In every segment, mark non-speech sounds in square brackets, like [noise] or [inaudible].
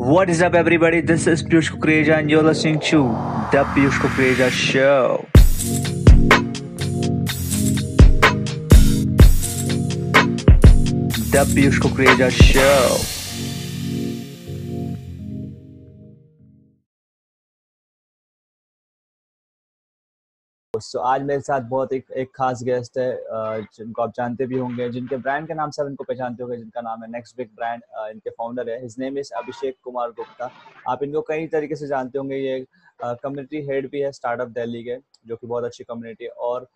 What is up, everybody? This is Piyush Kukreja, and you're listening to The Piyush Kukreja Show. The Piyush Kukreja Show. तो आज मेरे साथ बहुत एक एक खास गेस्ट है जिनको आप जानते भी होंगे, जिनके ब्रांड के नाम से आप इनको पहचानते होंगे, जिनका नाम है नेक्स्ट बिग ब्रांड इनके फाउंडर है। His name is Abhishek Kumar Gupta आप इनको कई तरीके से जानते होंगे। ये कम्युनिटी हेड भी है स्टार्टअप दिल्ली के, जो कि बहुत अच्छी कम्युनिटी है। और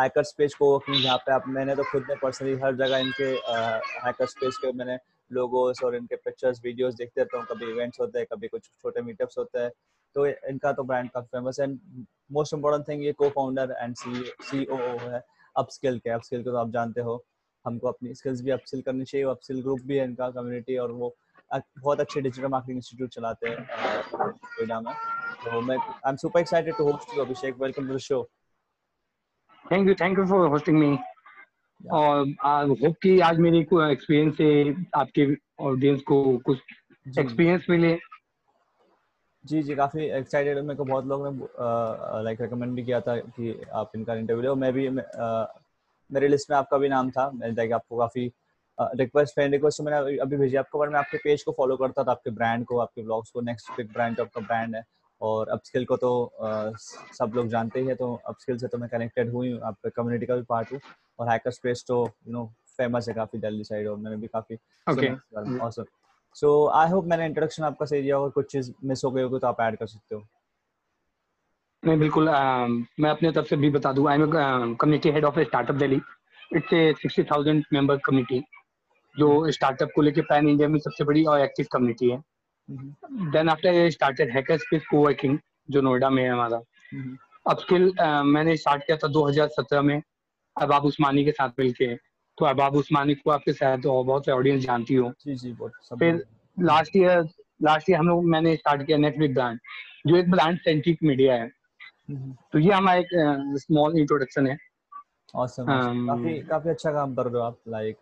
हैकर स्पेस को वर्किंग जहाँ पे आप, मैंने तो खुद ने पर्सनली हर जगह इनके हैकर स्पेस के मैंने लोगोस और इनके पिक्चर्स वीडियोस देखते रहता हूँ कभी इवेंट्स होते हैं, कभी कुछ छोटे मीटअप्स होते हैं। तो इनका तो ब्रांड काफ़ी फ़ेमस है। मोस्ट इम्पोर्टेंट थिंग ये को फाउंडर एंड सी ओ है अपस्किल के। अपस्किल के तो आप जानते हो। हमको अपनी स्किल्स भी अपस्किल करनी चाहिए। अपस्किल ग्रुप भी है इनका कम्युनिटी और वो बहुत अच्छे डिजिटल मार्केटिंग इंस्टीट्यूट चलाते हैं में। तो मैं I am super excited to host you Abhishek. Welcome to the show thank you thank you for hosting me और होप कि आज मेरी एक्सपीरियंस से आपके ऑडियंस को कुछ एक्सपीरियंस मिले। जी जी काफ़ी एक्साइटेड मेरे को बहुत लोगों ने लाइक रिकमेंड भी किया था कि आप इनका इंटरव्यू लो। मैं भी आ, मेरे लिस्ट में आपका भी नाम था। मैं लाइक आपको काफ़ी रिक्वेस्ट फ्रेंड रिक्वेस्ट मैंने अभी भेजी। आपको पर मैं आपके पेज को फॉलो करता था आपके ब्रांड को आपके ब्लॉग्स को। नेक्स्ट बिग ब्रांड जो आपका ब्रांड है और अपस्किल को तो आ, सब लोग जानते ही है तो अपस्किल से तो मैं कनेक्टेड हुई हूँ आपके कम्युनिटी का भी पार्ट हूँ और हैकर स्पेस तो यू नो फ़ेमस है काफ़ी दिल्ली साइड और मैंने भी काफ़ी okay. सो आई होप मैंने इंट्रोडक्शन आपका सही दिया और कुछ चीज़ मिस हो गई होगी तो आप ऐड कर सकते हो। नहीं बिल्कुल आ, मैं अपने तरफ़ से भी बता दूँ I am community head of startup Delhi. It's a sixty thousand member community जो स्टार्टअप को लेके पैन इंडिया में सबसे बड़ी और एक्टिव कम्युनिटी है। Then after started hacker space coworking जो नोएडा में है हमारा। अब स्किल मैंने स्टार्ट किया था 2017 में अबाब उस्मानी के साथ मिलके। तो अबाब उस्मानी को आपके साथ तो बहुत से ऑडियंस जानती हो। जी जी बहुत फिर लास्ट ईयर लास्ट ईयर हम लोग मैंने स्टार्ट किया नेटफ्लिक ब्रांड जो एक ब्रांड सेंट्रिक मीडिया है। तो ये हमारा एक स्मॉल इंट्रोडक्शन है। Awesome, awesome. काफ़ी काफ़ी अच्छा काम कर रहे हो आप लाइक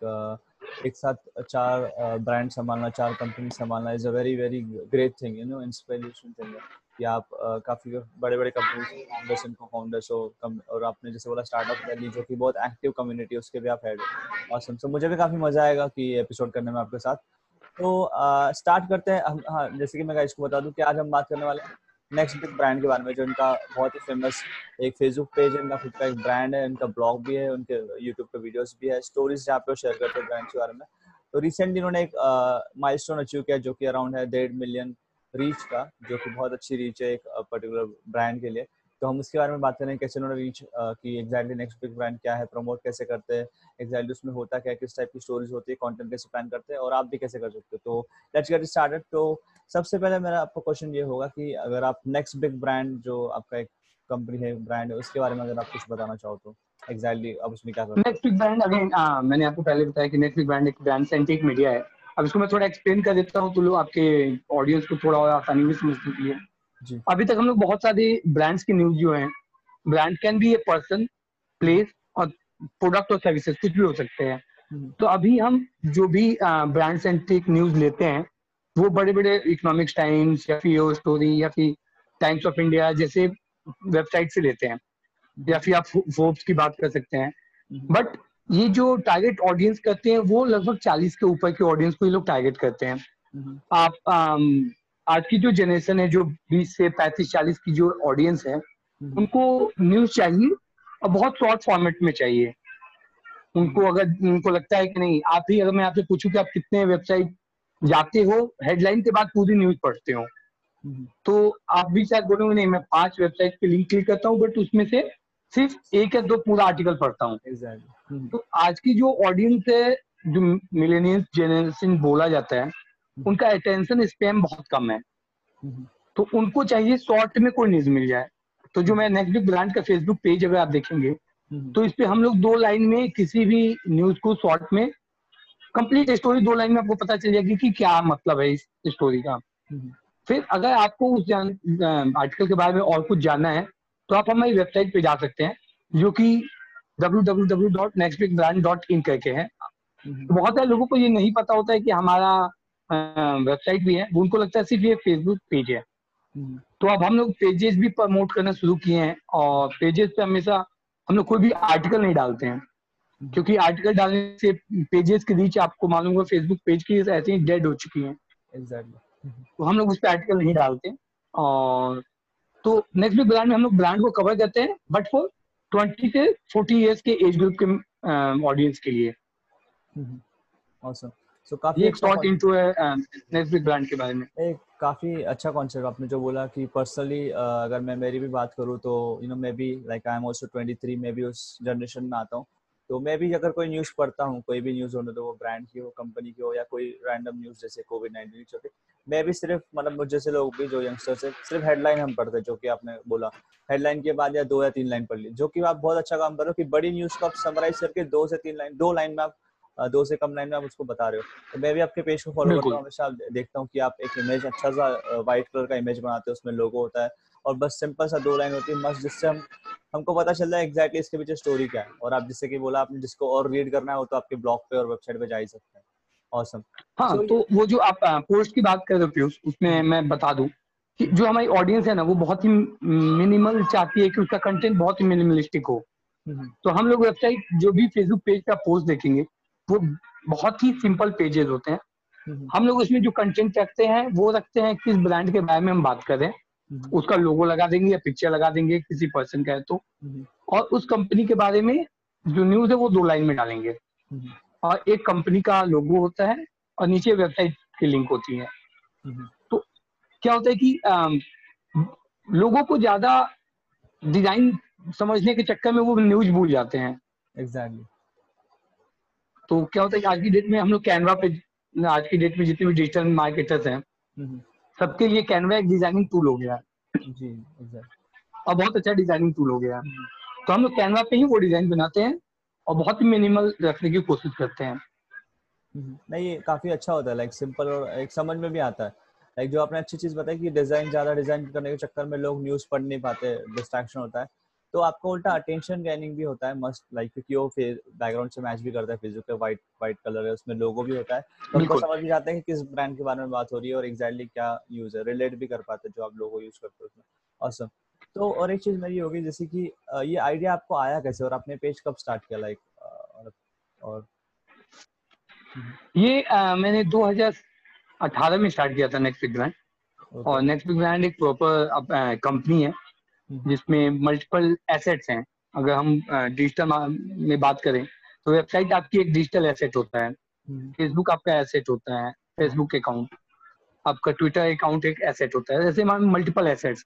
एक साथ चार ब्रांड संभालना, चार कंपनी संभालना is a very very great thing you know inspiration thing कि आप काफ़ी बड़े बड़े कंपनी फाउंडर्स इनको फाउंडर्स हो, कम, और आपने जैसे बोला स्टार्टअप दिल्ली जो कि बहुत एक्टिव कम्युनिटी उसके भी आप हेड हो। ऑसम सो मुझे भी काफ़ी मज़ा आएगा कि एपिसोड करने में आपके साथ। तो स्टार्ट करते हैं, हम हाँ जैसे कि मैं इसको बता दूँ कि आज हम बात करने वाले हैं नेक्स्ट बिग ब्रांड के बारे में, जो इनका बहुत ही फ़ेमस एक फेसबुक पेज है, इनका खुद का एक ब्रांड है, इनका ब्लॉग भी है, उनके यूट्यूब पे वीडियोस भी है स्टोरीज जहाँ पे शेयर करते हैं ब्रांड के बारे में। तो रिसेंटली इन्होंने एक माइलस्टोन अचीव किया, जो कि अराउंड है डेढ़ मिलियन रीच का, जो कि बहुत अच्छी रीच है एक पर्टिकुलर ब्रांड के लिए। तो हम उसके बारे में बात करें कैसे उन्होंने रीच की एग्जैक्टली नेक्स्ट बिग ब्रांड क्या है प्रमोट कैसे करते हैं एग्जैक्टली उसमें होता क्या किस टाइप की स्टोरीज होती है कंटेंट कैसे प्लान करते हैं और आप भी कैसे कर सकते हो। तो लेट्स गेट स्टार्टेड तो सबसे पहले मेरा आपको क्वेश्चन ये होगा कि अगर आप नेक्स्ट बिग ब्रांड जो आपका एक कंपनी है ब्रांड है, उसके बारे में अगर आप कुछ बताना चाहो तो एग्जैक्टली अब उसमें क्या नेक्स्ट बिग ब्रांड अगेन मैंने आपको पहले बताया कि नेक्स्ट बिग ब्रांड एक ब्रांड सेंट्रिक मीडिया है। अब इसको मैं थोड़ा एक्सप्लेन कर देता हूँ तो लोग आपके ऑडियंस को थोड़ा और आसानी में समझने के लिए अभी तक हम लोग बहुत सारे ब्रांड्स की न्यूज़ जो है brand can be a person place और प्रोडक्ट और सर्विसेज़ कुछ भी हो सकते हैं हम्म। तो अभी हम जो भी ब्रांड सेंट्रिक न्यूज़ लेते हैं वो बड़े बड़े इकोनॉमिक्स टाइम्स या फिर स्टोरी या फिर टाइम्स ऑफ़ इंडिया जैसे वेबसाइट से लेते हैं या फिर आप फोर्ब्स की बात कर सकते हैं बट हम्म। ये जो टारगेट ऑडियंस करते हैं वो लगभग चालीस के ऊपर के ऑडियंस को ये लोग टारगेट करते हैं हम्म। आप आज की जो जनरेशन है जो 20 से 35 40 की जो ऑडियंस है हम्म। उनको न्यूज़ चाहिए और बहुत शॉर्ट फॉर्मेट में चाहिए उनको अगर उनको लगता है कि नहीं आप ही अगर मैं आपसे पूछूँ कि आप कितने वेबसाइट जाते हो हेडलाइन के बाद पूरी न्यूज़ पढ़ते हो हम्म। तो आप भी शायद बोलोगे नहीं मैं पाँच वेबसाइट पे लिंक क्लिक करता हूँ बट उसमें से सिर्फ़ एक या दो पूरा आर्टिकल पढ़ता हूँ exactly. हम्म। तो आज की जो ऑडियंस है जो मिलेनियल्स जनरेशन बोला जाता है। उनका अटेंशन स्पेम बहुत कम है। हम्म। तो उनको चाहिए शॉर्ट में कोई न्यूज़ मिल जाए। तो जो मैं नेक्स्ट ब्रांड का फेसबुक पेज अगर आप देखेंगे तो इस पे हम लोग दो लाइन में किसी भी न्यूज़ को शॉर्ट में कंप्लीट स्टोरी दो लाइन में आपको पता चल जाएगी कि क्या मतलब है इस स्टोरी का। फिर अगर आपको उस जान, आर्टिकल के बारे में और कुछ जानना है तो आप हमारी वेबसाइट पे जा सकते हैं जो कि www.nextbigbrand.in करके है। हम्म। तो बहुत सारे लोगों को ये नहीं पता होता है कि हमारा वेबसाइट भी है। उनको लगता है सिर्फ़ ये फेसबुक पेज है। हम्म। तो अब हम लोग पेजेस भी प्रमोट करना शुरू किए हैं और पेजेस पे हमेशा हम लोग कोई भी आर्टिकल नहीं डालते हैं। हम्म। क्योंकि आर्टिकल डालने से पेजेस की रीच आपको मालूम होगा फेसबुक पेज की ऐसे ही डेड हो चुकी है। एग्जैक्टली तो हम लोग उस पर आर्टिकल नहीं डालते। और तो नेक्स्ट वीक ब्रांड में हम लोग ब्रांड को कवर करते हैं बट फॉर ट्वेंटी से फोर्टी ईयर्स के एज ग्रुप के ऑडियंस के लिए। awesome. So, काफ़ी एक short into next week brand के बारे में। एक काफ़ी अच्छा कॉन्सेप्ट आपने जो बोला कि पर्सनली अगर मैं मेरी भी बात करूँ तो you know maybe like I am also 23 maybe उस जनरेशन में आता हूँ। तो मैं भी अगर कोई न्यूज़ पढ़ता हूँ कोई भी न्यूज़ हो तो वो ब्रांड की हो कंपनी की हो या कोई रैंडम न्यूज़ जैसे कोविड नाइन्टीन की मैं भी सिर्फ़ मतलब मुझ जैसे लोग भी जो यंगस्टर्स है सिर्फ़ हेडलाइन हम पढ़ते जो कि आपने बोला। हेडलाइन के बाद या दो या तीन लाइन पढ़ ली जो कि आप बहुत अच्छा काम कर रहे हो कि बड़ी न्यूज़ को आप समराइज करके दो से तीन लाइन दो लाइन में आप दो से कम लाइन में आप उसको बता रहे हो। तो मैं भी आपके पेज को फॉलो करता हूँ हमेशा देखता हूँ कि आप एक इमेज अच्छा सा व्हाइट कलर का इमेज बनाते हो उसमें लोगो होता है और बस सिंपल सा दो लाइन होती है मस्त जिससे हम हमको पता चल रहा है एग्जैक्टली इसके पीछे स्टोरी क्या है। और आप जिससे कि बोला आपने जिसको और रीड करना है वो तो आपके ब्लॉग पे और वेबसाइट पे जा ही सकते हैं। ऑसम हाँ so, तो वो जो आप पोस्ट की बात कर रहे हो उसमें मैं बता दूँ कि जो हमारी ऑडियंस है ना वो बहुत ही मिनिमल चाहती है कि उसका कंटेंट बहुत ही मिनिमलिस्टिक हो। हम्म। तो हम लोग वेबसाइट जो भी फेसबुक पेज का पोस्ट देखेंगे वो बहुत ही सिंपल पेजेस होते हैं हम्म। हम लोग उसमें जो कंटेंट रखते हैं वो रखते हैं किस ब्रांड के बारे में हम बात करें हम्म। उसका लोगो लगा देंगे या पिक्चर लगा देंगे किसी पर्सन का है तो हम्म। और उस कंपनी के बारे में जो न्यूज़ है वो दो लाइन में डालेंगे और एक कंपनी का लोगो होता है और नीचे वेबसाइट की लिंक होती है तो क्या होता है कि आ, लोगों को ज़्यादा डिज़ाइन समझने के चक्कर में वो न्यूज़ भूल जाते हैं एग्जैक्टली exactly. तो क्या होता है कि आज की डेट में हम लोग कैनवा पे आज की डेट में जितने भी डिजिटल मार्केटर्स हैं हम्म। सबके लिए कैनवा एक डिज़ाइनिंग टूल हो गया जी और बहुत अच्छा डिज़ाइनिंग टूल हो गया हम्म। तो हम लोग कैनवा पे ही वो डिज़ाइन बनाते हैं और बहुत ही मिनिमल रखने की कोशिश करते हैं हम्म। नहीं ये काफ़ी अच्छा होता है लाइक सिंपल और एक समझ में भी आता है लाइक जो आपने अच्छी चीज़ बताई कि डिज़ाइन ज़्यादा डिज़ाइन करने के चक्कर में लोग न्यूज़ पढ़ नहीं पाते डिस्ट्रैक्शन होता है तो आपको उल्टा अटेंशन गेनिंग भी होता है मस्ट लाइक क्योंकि वो फिर बैकग्राउंड से मैच भी करता है फेसबुक पे व्हाइट व्हाइट कलर है उसमें लोगो भी होता है। तो आपको समझ भी जाता है कि किस ब्रांड के बारे में बात हो रही है और एग्जैक्टली क्या यूज़ है रिलेट भी कर पाते हैं जो आप लोगो यूज़ करते हो उसमें। ऑसम तो और एक चीज़ मेरी होगी जैसे कि ये आइडिया आपको आया कैसे और आपने पेज कब स्टार्ट किया लाइक और ये आ, मैंने 2018 में स्टार्ट किया था नेक्स्ट ब्रांड और नेक्स्ट ब्रांड एक प्रॉपर कंपनी है। जिसमें मल्टीपल एसेट्स हैं। अगर हम डिजिटल में बात करें तो वेबसाइट आपकी एक डिजिटल एसेट होता है। फेसबुक हम्म। आपका एसेट होता है। फेसबुक अकाउंट आपका ट्विटर अकाउंट एक एसेट होता है। जैसे मल्टीपल एसेट्स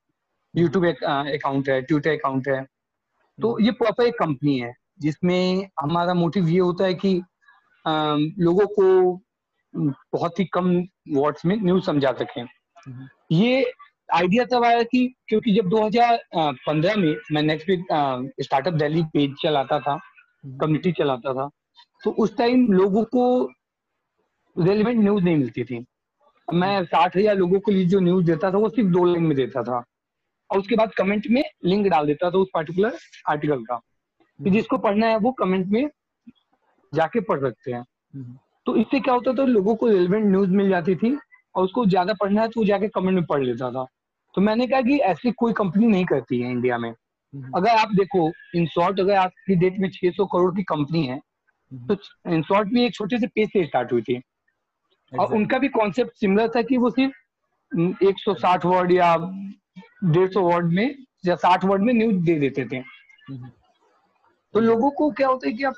यूट्यूब अकाउंट है ट्विटर अकाउंट है। तो हम्म। ये प्रॉपर एक कंपनी है जिसमें हमारा मोटिव ये होता है कि लोगों को बहुत ही कम वर्ड्स में न्यूज़ समझा सकें। ये आइडिया तब आया कि क्योंकि जब 2015 में मैं next week startup Delhi page चलाता था कम्युनिटी हम्म। चलाता था तो उस टाइम लोगों को रेलिवेंट न्यूज़ नहीं मिलती थी मैं साठ हज़ार लोगों के लिए जो न्यूज़ देता था वो सिर्फ़ दो लाइन में देता था और उसके बाद कमेंट में लिंक डाल देता था उस पर्टिकुलर आर्टिकल का कि हम्म। जिसको पढ़ना है वो कमेंट में जाके पढ़ सकते हैं हम्म। तो इससे क्या होता था लोगों को रेलिवेंट न्यूज़ मिल जाती थी और उसको ज़्यादा पढ़ना है तो वो जाके कमेंट में पढ़ लेता था तो मैंने कहा कि ऐसी कोई कंपनी नहीं करती है इंडिया में। हम्म। अगर आप देखो इन शॉर्ट अगर आज की डेट में 600 करोड़ की कंपनी है हम्म। तो इन शॉर्ट भी एक छोटे से पेज से स्टार्ट हुई थी। और उनका भी कॉन्सेप्ट सिमिलर था कि वो सिर्फ़ 160 वर्ड या डेढ़ सौ वर्ड में या साठ वर्ड में न्यूज़ दे देते थे। हम्म। तो लोगों को क्या होता है कि आप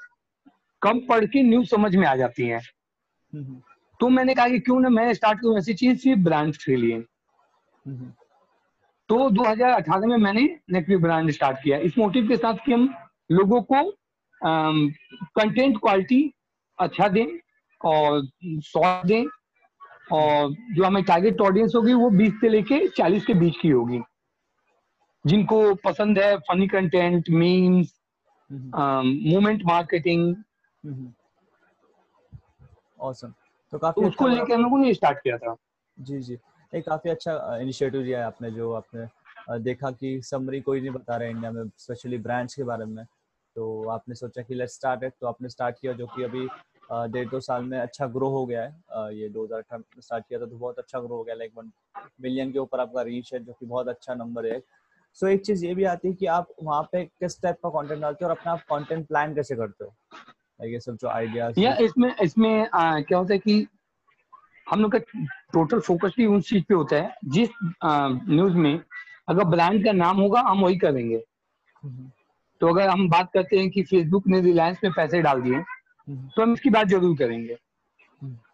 कम पढ़ के न्यूज़ समझ में आ जाती है। तो मैंने कहा कि क्यों ना मैं स्टार्ट करूँ ऐसी चीज़ सिर्फ़ ब्रांड के लिए। तो 2018 में मैंने नेटवी ब्रांड स्टार्ट किया। इस मोटिव के साथ कि हम लोगों को कंटेंट क्वालिटी अच्छा दें और शॉर्ट दें और जो हमें टारगेट ऑडियंस होगी वो 20 से लेके 40 के बीच की होगी। जिनको पसंद है funny content memes moment marketing awesome. तो काफ़ी तो उसको अच्छा लेके हम लोगों ने स्टार्ट किया था। जी जी। एक काफ़ी अच्छा इनिशिएटिव लिया है आपने जो आपने देखा कि समरी कोई नहीं बता रहा इंडिया में स्पेशली ब्रांड्स के बारे में। तो आपने सोचा कि लेट्स स्टार्ट इट तो आपने स्टार्ट किया जो कि अभी डेढ़ दो साल में अच्छा ग्रो हो गया है। ये दो हज़ार अठारह में स्टार्ट किया था तो बहुत अच्छा ग्रो हो गया लाइक वन मिलियन के ऊपर आपका रीच है जो कि बहुत अच्छा नंबर है। सो so, एक चीज़ ये भी आती है कि आप वहाँ पे किस टाइप का कंटेंट डालते हो और अपना आप कंटेंट प्लान कैसे करते हो? ये सब जो आइडियाज़ या इसमें इसमें आ, क्या होता है कि हम लोग का टोटल फोकस भी उस चीज़ पे होता है। जिस न्यूज़ में अगर ब्रांड का नाम होगा हम वही करेंगे। तो अगर हम बात करते हैं कि फेसबुक ने रिलायंस में पैसे डाल दिए तो हम इसकी बात ज़रूर करेंगे।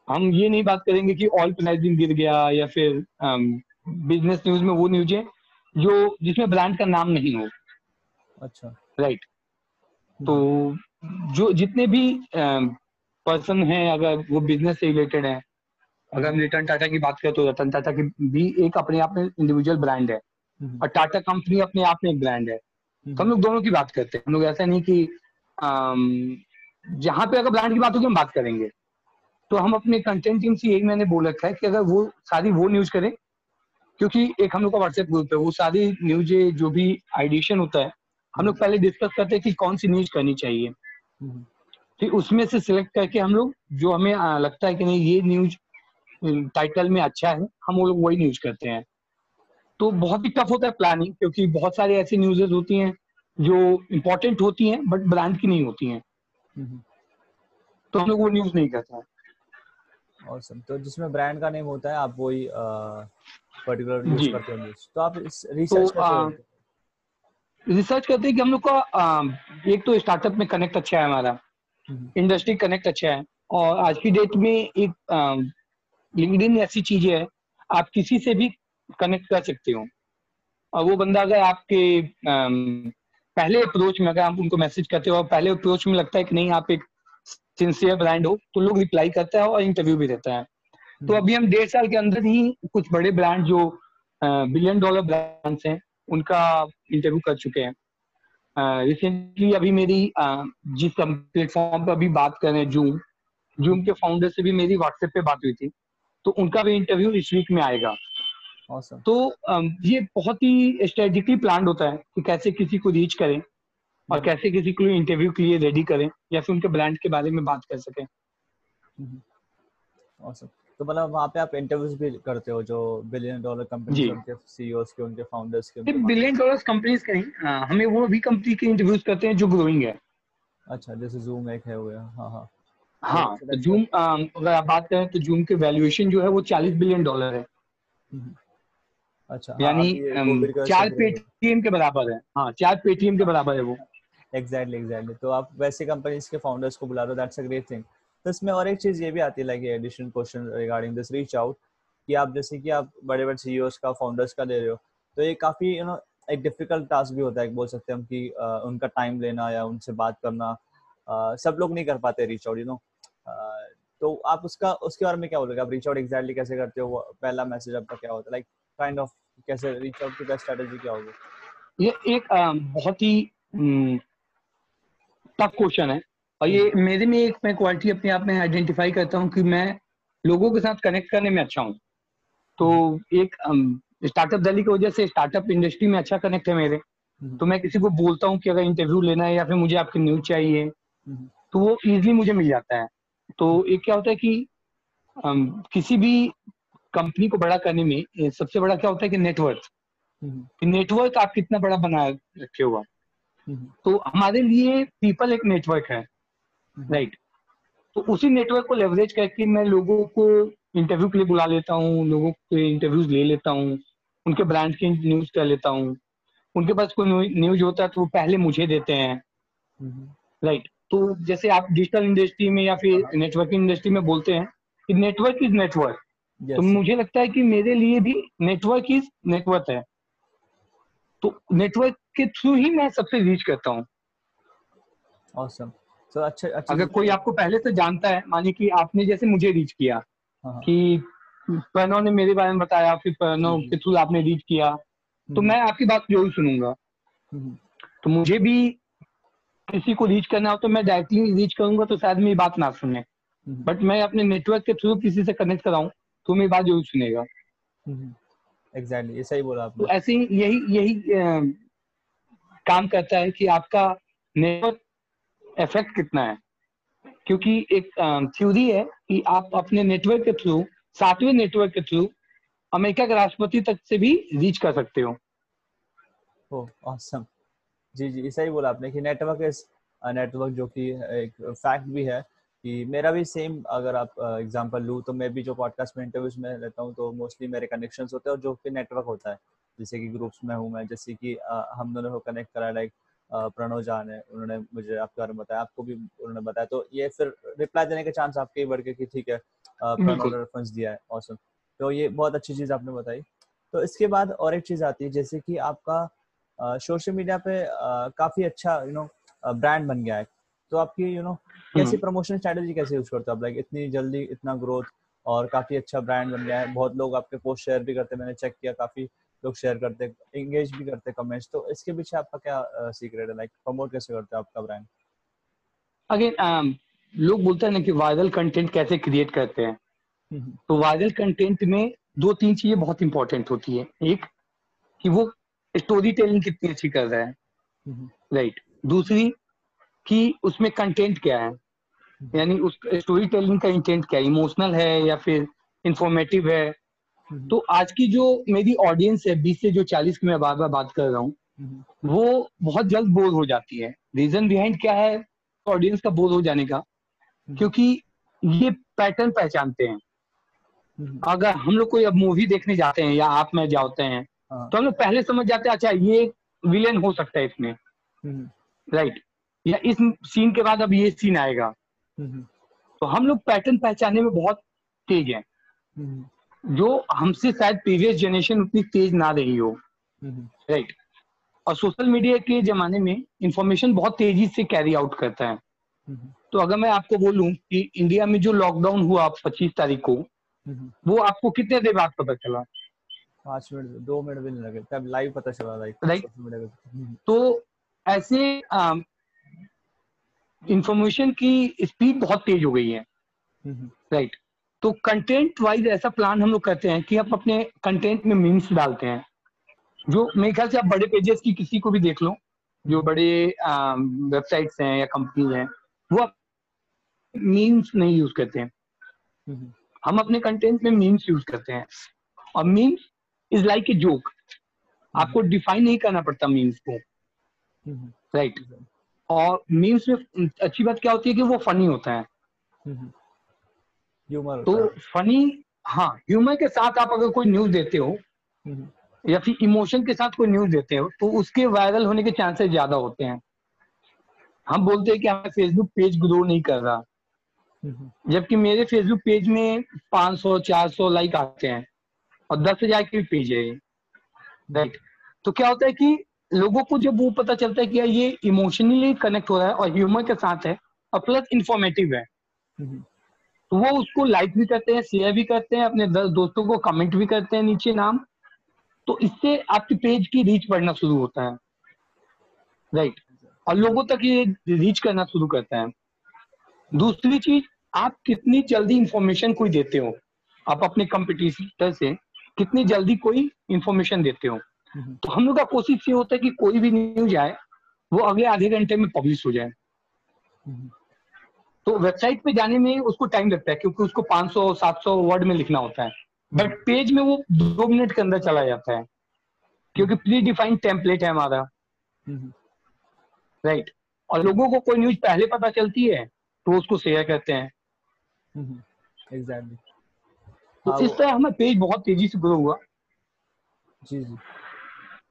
हम ये नहीं बात करेंगे कि ऑयल प्राइसिंग गिर गया या फिर बिज़नेस न्यूज़ में वो न्यूज़ है जो जिसमें ब्रांड का नाम नहीं हो। अच्छा। राइट तो जो जितने भी पर्सन हैं अगर वो बिज़नेस से रिलेटेड है अगर हम रिटर्न टाटा की बात करें तो रतन टाटा की भी एक अपने आप में इंडिविजुअल ब्रांड है। हम्म। और टाटा कंपनी अपने आप में एक ब्रांड है। तो हम लोग दोनों की बात करते हैं। हम लोग ऐसा नहीं कि जहाँ पे अगर ब्रांड की बात होगी हम बात करेंगे। तो हम अपने कंटेंट टीम से यही मैंने बोल रखा है कि अगर वो सारी वो न्यूज़ करें क्योंकि एक हम लोग का व्हाट्सएप ग्रुप है वो सारी न्यूज़ जो भी आइडिएशन होता है हम लोग पहले डिस्कस करते हैं कि कौन सी न्यूज़ करनी चाहिए। फिर उसमें से सिलेक्ट करके हम लोग जो हमें लगता है कि नहीं ये न्यूज़ टाइटल में अच्छा है हम वो लोग वही न्यूज़ करते हैं। तो बहुत ही टफ होता है प्लानिंग क्योंकि बहुत सारी ऐसी न्यूजेज होती हैं जो इम्पोर्टेंट होती हैं बट ब्रांड की नहीं होती हैं। तो हम लोग वो न्यूज़ नहीं करते हैं। Awesome. तो जिसमें ब्रांड का नेम होता है आप वही पर्टिकुलर यूज़ करते हो न्यूज़ तो आप रिसर्च तो, करते रिसर्च करते हैं कि हम लोग का आ, एक तो स्टार्टअप में कनेक्ट अच्छा है हमारा। इंडस्ट्री हम्म। कनेक्ट अच्छा है। और आज की डेट में एक लिंक्डइन ऐसी चीज़ है आप किसी से भी कनेक्ट कर सकते हो। और वो बंदा अगर आपके पहले अप्रोच में अगर आप उनको मैसेज करते हो और पहले अप्रोच में लगता है कि नहीं आप एक सिंसियर ब्रांड हो तो लोग रिप्लाई करता है और इंटरव्यू भी देता है। तो हम्म। अभी हम डेढ़ साल के अंदर ही कुछ बड़े ब्रांड जो बिलियन डॉलर ब्रांड्स हैं उनका इंटरव्यू कर चुके हैं। रिसेंटली अभी मेरी जिस प्लेटफॉर्म पर अभी बात कर रहे हैं जूम जूम के फाउंडर से भी मेरी व्हाट्सएप पे बात हुई थी। तो उनका भी इंटरव्यू इस वीक में आएगा। Awesome. तो ये बहुत ही स्ट्रेटेजिकली प्लान होता है कि कैसे किसी को रीच करें और। कैसे किसी को इंटरव्यू के लिए रेडी करें या फिर उनके ब्रांड के बारे में बात कर सकें। awesome. तो मतलब वहाँ पे आप इंटरव्यूज़ भी करते हो जो बिलियन डॉलर कंपनी उनके सीईओस के उनके फाउंडर्स के बिलियन डॉलर कंपनीज़ के। नहीं हमें वो भी कंपनी के इंटरव्यूज़ करते हैं जो ग्रोइंग है। अच्छा जैसे जूम एक है हुआ हाँ हाँ। हाँ तो जूम अगर आप बात करें तो जूम के वैल्यूएशन जो है वो 40 बिलियन डॉलर है। हम्म। अच्छा यानी चार पेटीएम के बराबर है। हाँ चार पेटीएम के बराबर है वो। एग्जैक्टली एग्जैक्टली तो आप वैसे कंपनीज़ के फाउंडर्स को बुला रहे हो दैट्स अ ग्रेट थिंग तो इसमें और एक चीज़ ये भी आती है like additional question regarding this reach out कि आप जैसे कि आप बड़े बड़े सीईओस का फाउंडर्स का ले रहे हो तो ये काफ़ी यू नो एक डिफ़िकल्ट टास्क भी होता है बोल सकते हैं हम कि उनका टाइम लेना या उनसे बात करना। सब लोग नहीं कर पाते रीच आउट यू नो तो आप उसका उसके बारे में क्या बोलोगे? आप रीच आउट एग्जैक्टली कैसे करते हो? पहला मैसेज आपका क्या होता है? लाइक काइंड ऑफ़ कैसे रीच आउट की बेस्ट स्ट्रेटजी क्या होगी? ये एक बहुत ही टफ क्वेश्चन है। और ये हम्म। मेरे में एक मैं क्वालिटी अपने आप में आइडेंटिफाई करता हूँ कि मैं लोगों के साथ कनेक्ट करने में अच्छा हूँ। तो हम्म। एक स्टार्टअप दिल्ली की वजह से स्टार्टअप इंडस्ट्री में अच्छा कनेक्ट है मेरे। हम्म। तो मैं किसी को बोलता हूँ कि अगर इंटरव्यू लेना है या फिर मुझे आपकी न्यूज़ चाहिए तो वो इजिली मुझे मिल जाता है। तो एक क्या होता है कि किसी भी कंपनी को बड़ा करने में सबसे बड़ा क्या होता है कि नेटवर्क कि नेटवर्क आप कितना बड़ा बना रखे हुआ तो हमारे लिए पीपल एक नेटवर्क है राइट तो उसी नेटवर्क को लेवरेज करके मैं लोगों को इंटरव्यू के लिए बुला लेता हूँ लोगों के इंटरव्यूज़ ले लेता हूँ उनके ब्रांड की न्यूज़ कर लेता हूँ। उनके पास कोई न्यूज़ होता है तो वो पहले मुझे देते हैं राइट तो जैसे आप डिजिटल इंडस्ट्री में या फिर नेटवर्किंग इंडस्ट्री में बोलते हैं कि नेटवर्क इज़ नेटवर्क तो मुझे लगता है कि मेरे लिए भी नेटवर्क इज़ नेटवर्क है तो नेटवर्क के थ्रू ही मैं सबसे रीच करता हूँ awesome. so, अच्छा, अच्छा अगर कोई आपको पहले से जानता है मानिए कि आपने जैसे मुझे रीच किया हाँ, हाँ। कि प्रणव ने मेरे बारे में बताया फिर प्रणव के थ्रू आपने रीच किया तो हम्म। मैं आपकी बात ज़रूर सुनूँगा हम्म। तो मुझे भी किसी को रीच करना हो तो मैं डायरेक्टली रीच करूँगा तो शायद मेरी बात ना सुने। बट हम्म। मैं अपने नेटवर्क के थ्रू किसी से कनेक्ट कराऊं तो मेरी बात ज़रूर सुनेगा। एग्जैक्टली exactly, सही बोला आपने। तो ऐसे ही यही यही आ, काम करता है कि आपका नेटवर्क इफ़ेक्ट कितना है। क्योंकि एक थ्योरी है कि आप अपने नेटवर्क के थ्रू सातवें नेटवर्क के थ्रू अमेरिका के राष्ट्रपति तक से भी रीच कर सकते हो। ओह ऑसम जी जी सही बोला आपने कि नेटवर्क इज़ नेटवर्क जो कि एक फैक्ट भी है कि मेरा भी सेम अगर आप एग्जांपल लूँ तो मैं भी जो पॉडकास्ट में इंटरव्यूज़ में रहता हूँ तो मोस्टली मेरे कनेक्शंस होते हैं और जो कि नेटवर्क होता है। जैसे कि ग्रुप्स में हूँ मैं जैसे कि हम दोनों को कनेक्ट करा लाइक प्रणव जान है उन्होंने मुझे आपके बारे में बताया आपको भी उन्होंने बताया तो ये फिर रिप्लाई देने के चांस आपके ही बढ़ गए कि ठीक है प्रणव ने रेफरेंस दिया है ऑसम तो ये बहुत अच्छी चीज़ आपने बताई। तो इसके बाद और एक चीज़ आती है जैसे कि आपका सोशल मीडिया पे काफ़ी अच्छा यू नो ब्रांड बन गया है। तो आपकी यू नो कैसी प्रमोशन स्ट्रेटेजी कैसे यूज़ करते हो आप? लाइक इतनी जल्दी इतना ग्रोथ और काफ़ी अच्छा ब्रांड बन गया है। बहुत लोग आपके पोस्ट शेयर भी करते मैंने चेक किया काफ़ी लोग शेयर करते एंगेज भी करते कमेंट्स तो इसके पीछे आपका क्या सीक्रेट है? लाइक प्रमोट कैसे करते हो आपका ब्रांड अगेन um, लोग बोलते हैं ना कि वायरल कंटेंट कैसे क्रिएट करते हैं। हम्म। तो वायरल कंटेंट में दो तीन चीज़ें बहुत इंपॉर्टेंट होती है। एक कि वो स्टोरी टेलिंग कितनी अच्छी कर रहा है राइट हम्म। right. दूसरी कि उसमें कंटेंट क्या है यानी उस स्टोरी टेलिंग का इंटेंट क्या है इमोशनल है या फिर इंफॉर्मेटिव है हम्म। तो आज की जो मेरी ऑडियंस है बीस से जो चालीस की मैं बार बार बात कर रहा हूँ हम्म। वो बहुत जल्द बोर हो जाती है रीजन बिहाइंड क्या है ऑडियंस का बोर हो जाने का हम्म। क्योंकि ये पैटर्न पहचानते हैं अगर हम लोग कोई अब मूवी देखने जाते हैं या आप में जाते हैं हाँ। तो हम लोग पहले समझ जाते हैं अच्छा ये विलेन हो सकता है इसमें। राइट या इस सीन के बाद अब ये सीन आएगा। तो हम लोग पैटर्न पहचानने में बहुत तेज हैं। जो हमसे शायद प्रीवियस जनरेशन उतनी तेज ना रही हो। राइट और सोशल मीडिया के जमाने में इंफॉर्मेशन बहुत तेज़ी से कैरी आउट करता है। तो अगर मैं आपको बोलूँ कि इंडिया में जो लॉकडाउन हुआ पच्चीस तारीख को वो आपको कितने देर बाद पता चला? पाँच मिनट दो मिनट भी नहीं लगे तब लाइव पता चला राइट तो ऐसे इंफॉर्मेशन की स्पीड बहुत तेज हो गई है। राइट तो कंटेंट वाइज ऐसा प्लान हम लोग करते हैं कि आप अपने कंटेंट में मीम्स डालते हैं। जो मेरे ख्याल से आप बड़े पेजेस की किसी को भी देख लो जो बड़े वेबसाइट्स हैं या कंपनी हैं वो आप मीम्स नहीं यूज़ करते हैं। हम अपने कंटेंट में मीम्स यूज़ करते हैं। और memes is like a joke आपको डिफाइन नहीं करना पड़ता मीम्स को। Right right. और मीम्स में अच्छी बात क्या होती है कि वो फनी होता है। ह्यूमर तो फनी हाँ। ह्यूमर के साथ आप अगर कोई न्यूज़ देते हो या फिर इमोशन के साथ कोई न्यूज़ देते हो तो उसके वायरल होने के चांसेस ज़्यादा होते हैं। हम बोलते हैं कि हमें फेसबुक पेज ग्रो नहीं कर रहा। जबकि मेरे फेसबुक पेज में 500 400 लाइक आते हैं। और दस हज़ार की भी पेज है। राइट तो क्या होता है कि लोगों को जब वो पता चलता है कि यार ये इमोशनली कनेक्ट हो रहा है और ह्यूमर के साथ है और प्लस इंफॉर्मेटिव है। हम्म। तो वो उसको लाइक भी करते हैं शेयर भी करते हैं अपने दोस्तों को कमेंट भी करते हैं नीचे नाम। तो इससे आपके पेज की रीच बढ़ना शुरू होता है। राइट और लोगों तक ये रीच करना शुरू करता है। दूसरी चीज़ आप कितनी जल्दी इंफॉर्मेशन कोई देते हो? आप अपने कंपटीटर से कितनी जल्दी कोई इंफॉर्मेशन देते हो। तो हम लोग का कोशिश ये होता है कि कोई भी न्यूज़ आए, वो अगले आधे घंटे में पब्लिश हो जाए। तो वेबसाइट पे जाने में उसको टाइम लगता है, क्योंकि उसको 500 700 वर्ड में लिखना होता है। बट पेज में वो दो मिनट के अंदर चला जाता है, क्योंकि प्री डिफाइंड टेम्पलेट है हमारा। राइट और लोगों को कोई न्यूज़ पहले पता चलती है तो उसको शेयर करते हैं। एग्जैक्टली तो इस तरह हमें पेज बहुत तेज़ी से ग्रो हुआ। जी जी।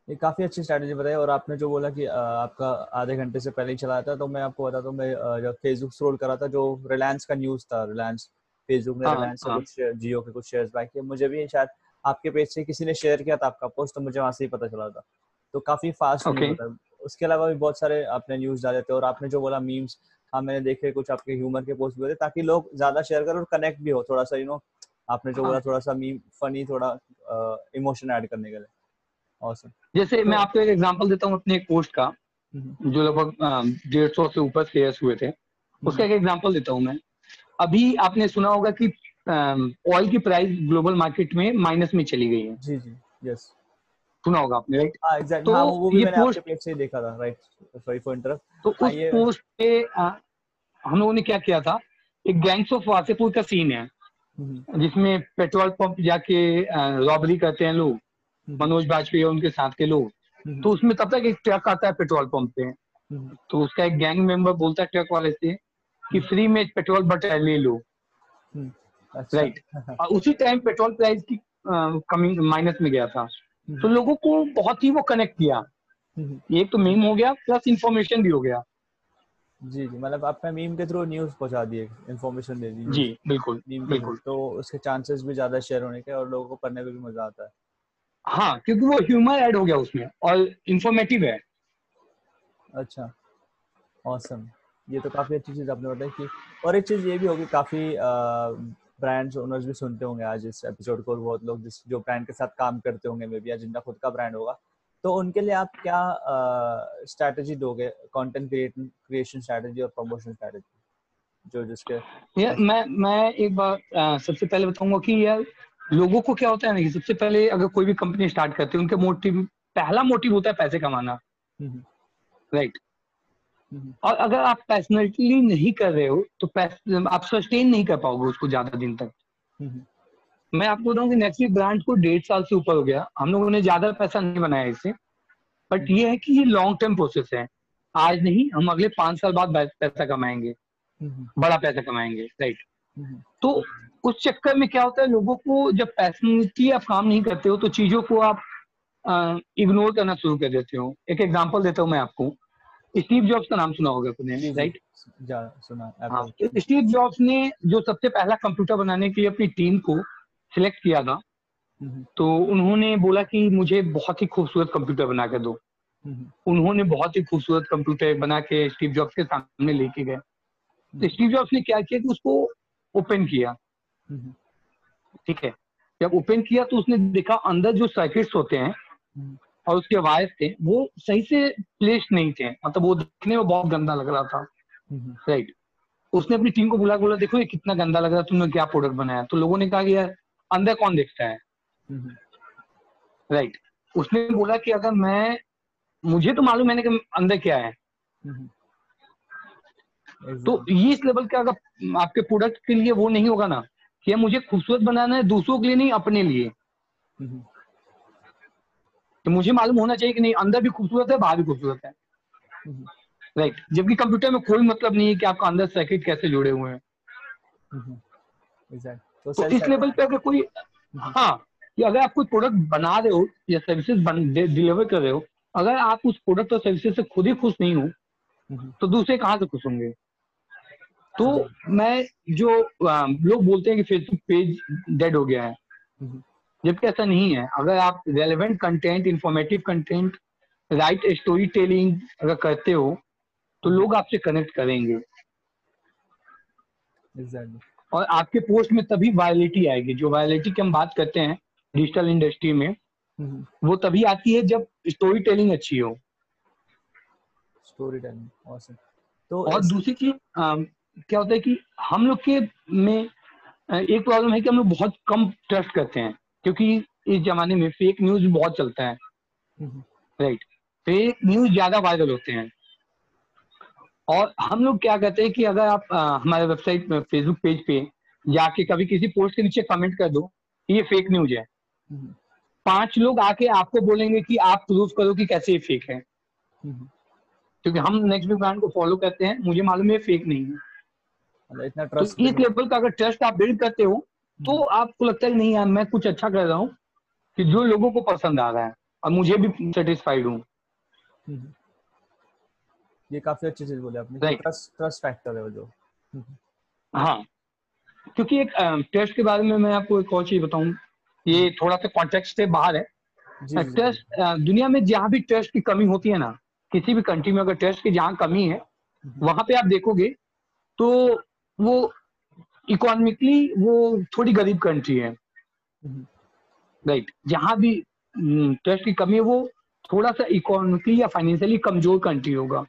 ये काफ़ी अच्छी स्ट्रैटेजी बताई और आपने जो बोला कि आपका आधे घंटे से पहले ही चला था तो मैं आपको बता दूँ मैं जब फेसबुक स्क्रॉल करा था जो रिलायंस का न्यूज़ था रिलायंस फेसबुक ने रिलायंस हाँ, से हाँ. कुछ जियो के कुछ शेयर्स बाय किए। मुझे भी शायद आपके पेज से किसी ने शेयर किया था आपका पोस्ट तो मुझे वहाँ से ही पता चला था। तो काफ़ी फास्ट okay. था उसके अलावा भी बहुत सारे आपने न्यूज़ डाले थे और आपने जो बोला मीम्स हाँ मैंने देखे कुछ आपके ह्यूमर के पोस्ट भी होते ताकि लोग ज़्यादा शेयर करें और कनेक्ट भी हो थोड़ा सा यू नो आपने जो हाँ. बोला थोड़ा सा मीम फनी थोड़ा इमोशन ऐड करने के लिए awesome. जैसे तो, मैं आपको एक एग्जांपल देता हूँ अपने एक पोस्ट का हम्म। जो लगभग डेढ़ सौ से ऊपर शेयर्स हुए थे हम्म। उसका एक एग्जांपल देता हूँ मैं अभी आपने सुना होगा कि ऑयल की प्राइस ग्लोबल मार्केट में माइनस में चली गई है जी जी यस सुना होगा आपने राइट हाँ तो हाँ, वो भी ये मैंने पोस्ट आपके पेज से देखा था राइट सॉरी फॉर इंटरप्ट तो उस पोस्ट पे हम लोगों ने क्या किया था एक गैंग्स ऑफ़ वासेपुर का सीन है। जिसमें पेट्रोल पंप जाके रॉबरी करते हैं लोग हम्म। मनोज बाजपेयी और उनके साथ के लोग। हम्म। तो उसमें तब तक एक ट्रक आता है पेट्रोल पंप पे। तो उसका एक गैंग मेंबर बोलता है ट्रक वाले से कि फ्री में पेट्रोल बटा ले लो। राइट अच्छा। और उसी टाइम पेट्रोल प्राइस की कमी माइनस में गया था। तो लोगों को बहुत ही वो कनेक्ट किया। एक तो मीम हो गया प्लस इंफॉर्मेशन भी हो गया। जी जी। मतलब आपने मीम के थ्रू न्यूज़ पहुँचा दिए इंफॉर्मेशन दे दी जी बिल्कुल बिल्कुल। तो उसके चांसेस भी ज़्यादा शेयर होने के और लोगों को पढ़ने में भी मज़ा आता है। हाँ क्योंकि वो ह्यूमर ऐड हो गया उसमें और इंफॉर्मेटिव है। अच्छा। ऑसम ये तो काफ़ी अच्छी चीज़ आपने बताई कि और एक चीज़ ये भी होगी काफ़ी ब्रांड्स ओनर्स भी सुनते होंगे आज इस एपिसोड को बहुत लोग जिस जो ब्रांड के साथ काम करते होंगे मे बी या जिनका खुद का ब्रांड होगा तो उनके लिए आप क्या स्ट्रैटेजी दोगे? कंटेंट क्रिएशन स्ट्रैटेजी और प्रमोशन स्ट्रैटेजी जो जिसके ये मैं मैं एक बार सबसे पहले बताऊँगा कि यार लोगों को क्या होता है ना कि सबसे पहले अगर कोई भी कंपनी स्टार्ट करती है उनके मोटिव पहला मोटिव होता है पैसे कमाना। राइट और अगर आप पैशनेटली नहीं कर रहे हो तो आप सस्टेन नहीं कर पाओगे उसको ज़्यादा दिन तक। मैं आपको बताऊँ कि नेटफ्लिक्स ब्रांड को डेढ़ साल से ऊपर हो गया। हम लोगों ने ज़्यादा पैसा नहीं बनाया इससे बट ये है कि ये लॉन्ग टर्म प्रोसेस है। आज नहीं हम अगले पाँच साल बाद पैसा कमाएँगे। बड़ा पैसा कमाएँगे राइट तो उस चक्कर में क्या होता है लोगों को जब पैसनिटी आप काम नहीं करते हो तो चीज़ों को आप इग्नोर करना शुरू कर देते हो। एक एग्जांपल देता हूँ मैं आपको। स्टीव जॉब्स का नाम सुना होगा आपने राइट सुना हाँ स्टीव जॉब्स ने जो सबसे पहला कंप्यूटर बनाने के लिए अपनी टीम को सिलेक्ट किया था हम्म। तो उन्होंने बोला कि मुझे बहुत ही खूबसूरत कंप्यूटर बना के दो। हम्म। उन्होंने बहुत ही खूबसूरत कंप्यूटर बना के स्टीव जॉब्स के सामने लेके गए। तो स्टीव हम्म। जॉब्स ने क्या किया कि उसको ओपन किया। ठीक है? जब ओपन किया तो उसने देखा अंदर जो सर्किट्स होते हैं और उसके वायर्स थे वो सही से प्लेस नहीं थे। मतलब वो देखने में बहुत गंदा लग रहा था। राइट उसने अपनी टीम को बुला बोला देखो ये कितना गंदा लग रहा है तुमने क्या प्रोडक्ट बनाया? तो लोगों ने कहा कि यार अंदर कौन देखता है? राइट उसने बोला कि अगर मैं मुझे तो मालूम है ना कि अंदर क्या है। तो ये इस लेवल का अगर आपके प्रोडक्ट के लिए वो नहीं होगा ना कि मुझे खूबसूरत बनाना है दूसरों के लिए नहीं अपने लिए। तो मुझे मालूम होना चाहिए कि नहीं अंदर भी खूबसूरत है बाहर भी खूबसूरत है। राइट जबकि कंप्यूटर में कोई मतलब नहीं है कि आपका अंदर सर्किट कैसे जुड़े हुए हैं। तो, तो इस लेवल पे अगर कोई हाँ कि अगर आप कोई प्रोडक्ट बना रहे हो या सर्विसेज़ डिलीवर कर रहे हो अगर आप उस प्रोडक्ट और सर्विसेज़ से खुद ही खुश नहीं हो हम्म। तो दूसरे कहाँ से खुश होंगे? तो मैं जो लोग बोलते हैं कि फेसबुक पेज डेड हो गया है। हम्म। जबकि ऐसा नहीं है। अगर आप relevant content informative content right story telling अगर करते हो तो लोग आपसे कनेक्ट करेंगे। Exactly. और आपके पोस्ट में तभी वायलिटी आएगी। जो वायलिटी की हम बात करते हैं डिजिटल इंडस्ट्री में हम्म। वो तभी आती है जब स्टोरी टेलिंग अच्छी हो। स्टोरी टेलिंग तो और दूसरी चीज़ क्या होता है कि हम लोग के में एक प्रॉब्लम है कि हम लोग बहुत कम ट्रस्ट करते हैं क्योंकि इस जमाने में फेक न्यूज़ बहुत चलता है। राइट फेक न्यूज़ ज़्यादा वायरल होते हैं। और हम लोग क्या कहते हैं कि अगर आप आ, हमारे वेबसाइट में फेसबुक पेज पे जाके कभी किसी पोस्ट के नीचे कमेंट कर दो ये फेक न्यूज़ है। पाँच लोग आके आपको बोलेंगे कि आप प्रूफ करो कि कैसे ये फेक है। क्योंकि हम नेक्स्ट वीक ब्रांड को फॉलो करते हैं मुझे मालूम है फेक नहीं है। इतना ट्रस्ट तो इस लेवल का अगर ट्रस्ट आप बिल्ड करते हो तो आपको लगता है नहीं यार मैं कुछ अच्छा कर रहा हूँ कि जो लोगों को पसंद आ रहा है और मुझे भी सेटिस्फाइड हूँ। ये काफ़ी अच्छी चीज़ बोले आपने ट्रस्ट ट्रस्ट फैक्टर है वो जो। हाँ। क्योंकि एक टेस्ट के बारे में मैं आपको एक और चीज़ बताऊँ ये थोड़ा सा कॉन्टेक्स्ट से बाहर है। टेस्ट दुनिया में जहाँ भी टेस्ट की कमी होती है ना किसी भी कंट्री में अगर टेस्ट की जहाँ कमी है हम्म। वहाँ पे आप देखोगे तो वो इकोनॉमिकली वो थोड़ी गरीब कंट्री है। राइट हम्म। जहाँ भी टेस्ट की कमी है वो थोड़ा सा इकोनॉमिकली या फाइनेंशियली कमज़ोर कंट्री होगा। हम्म।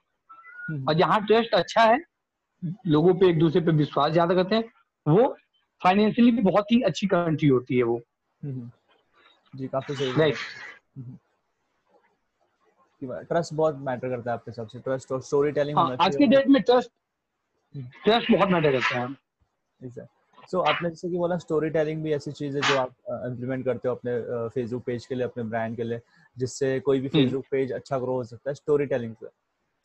और जहाँ ट्रस्ट अच्छा है लोगों पे एक दूसरे पे विश्वास ज़्यादा करते हैं वो फाइनेंशियली भी बहुत ही अच्छी कंट्री होती है वो। हम्म। जी काफ़ी सही राइट ट्रस्ट हम्म। बहुत मैटर करता है आपके हिसाब से ट्रस्ट और स्टोरी टेलिंग हाँ, आज के डेट में ट्रस्ट ट्रस्ट बहुत मैटर करता है। सो so, आपने जैसे कि बोला स्टोरी टेलिंग भी ऐसी चीज़ है जो आप इम्प्लीमेंट करते हो अपने फेसबुक पेज के लिए अपने ब्रांड के लिए जिससे कोई भी फेसबुक हम्म। पेज अच्छा ग्रो हो सकता है स्टोरी टेलिंग से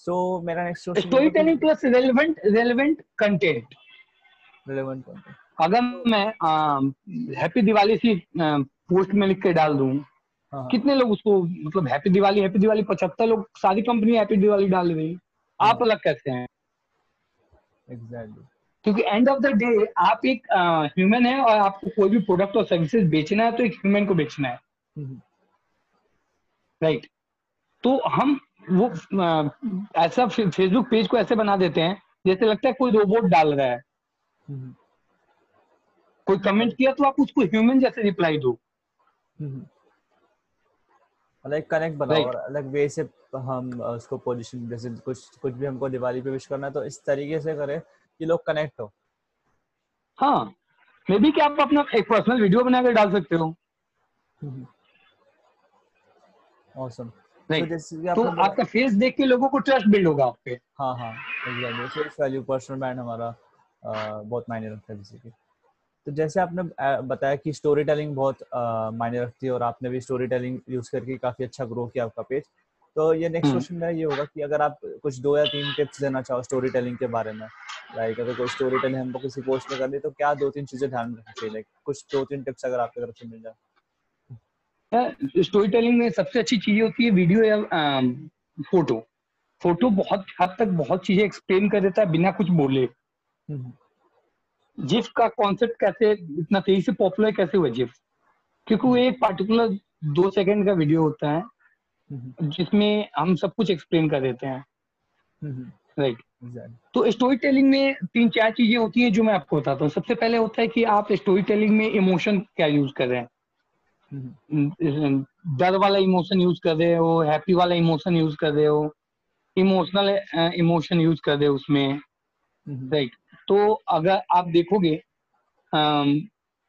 सो so, मेरा next question story telling plus relevant relevant content relevant content अगर मैं हैप्पी दिवाली सी पोस्ट में लिख के डाल दूँ हाँ, हाँ। कितने लोग उसको मतलब हैप्पी दिवाली हैप्पी दिवाली पचहत्तर लोग सारी कंपनी हैप्पी दिवाली डाल रही आप हाँ। अलग कैसे हैं? एग्जैक्टली क्योंकि एंड ऑफ़ द डे आप एक ह्यूमन है और आपको कोई भी प्रोडक्ट और सर्विसेज़ बेचना है तो एक ह्यूमन को बेचना है। Right right. तो हम वो ऐसा फेसबुक पेज को ऐसे बना देते हैं जैसे लगता है कोई रोबोट डाल रहा है। कोई कमेंट किया तो आप उसको ह्यूमन जैसे रिप्लाई दो। अलग कनेक्ट बनाओ और अलग वे से हम उसको पोजीशन जैसे कुछ कुछ भी हमको दिवाली पे विश करना है तो इस तरीके से करें कि लोग कनेक्ट हो। हाँ। मे बी कि आप अपना एक पर्सनल वीडियो बना कर डाल सकते हो। Awesome awesome. तो, तो आपका फेस देख के लोगों को ट्रस्ट बिल्ड होगा आप पे। हाँ हाँ फेस वैल्यू पर्सनल ब्रांड हमारा बहुत मायने रखता है जैसे कि। तो जैसे आपने बताया कि स्टोरी टेलिंग बहुत मायने रखती है और आपने भी स्टोरी टेलिंग यूज़ करके काफ़ी अच्छा ग्रो किया आपका पेज तो ये नेक्स्ट क्वेश्चन हम्म। मेरा ये होगा कि अगर आप कुछ दो या तीन टिप्स देना चाहो स्टोरी टेलिंग के बारे में लाइक अगर कोई स्टोरी टेलिंग हमको किसी पोस्ट में करनी तो क्या दो तीन चीज़ें ध्यान रखनी चाहिए? लाइक कुछ दो तीन टिप्स अगर आपकी तरफ़ से मिल जाए। स्टोरी टेलिंग में सबसे अच्छी चीज़ होती है वीडियो या फ़ोटो फ़ोटो बहुत हद तक बहुत चीज़ें एक्सप्लेन कर देता है बिना कुछ बोले। जिफ का कॉन्सेप्ट कैसे इतना तेज़ी से पॉपुलर कैसे हुआ जिफ क्योंकि वो एक पार्टिकुलर दो सेकंड का वीडियो होता है जिसमें हम सब कुछ एक्सप्लेन कर देते हैं। Right right. तो स्टोरी टेलिंग में तीन चार चीज़ें होती हैं जो मैं आपको बताता हूँ। सबसे पहले होता है कि आप स्टोरी टेलिंग में इमोशन क्या यूज़ कर रहे हैं। डर वाला इमोशन यूज़ कर रहे हो हैप्पी वाला इमोशन यूज़ कर रहे हो इमोशनल इमोशन यूज़ कर रहे हो उसमें राइट? तो अगर आप देखोगे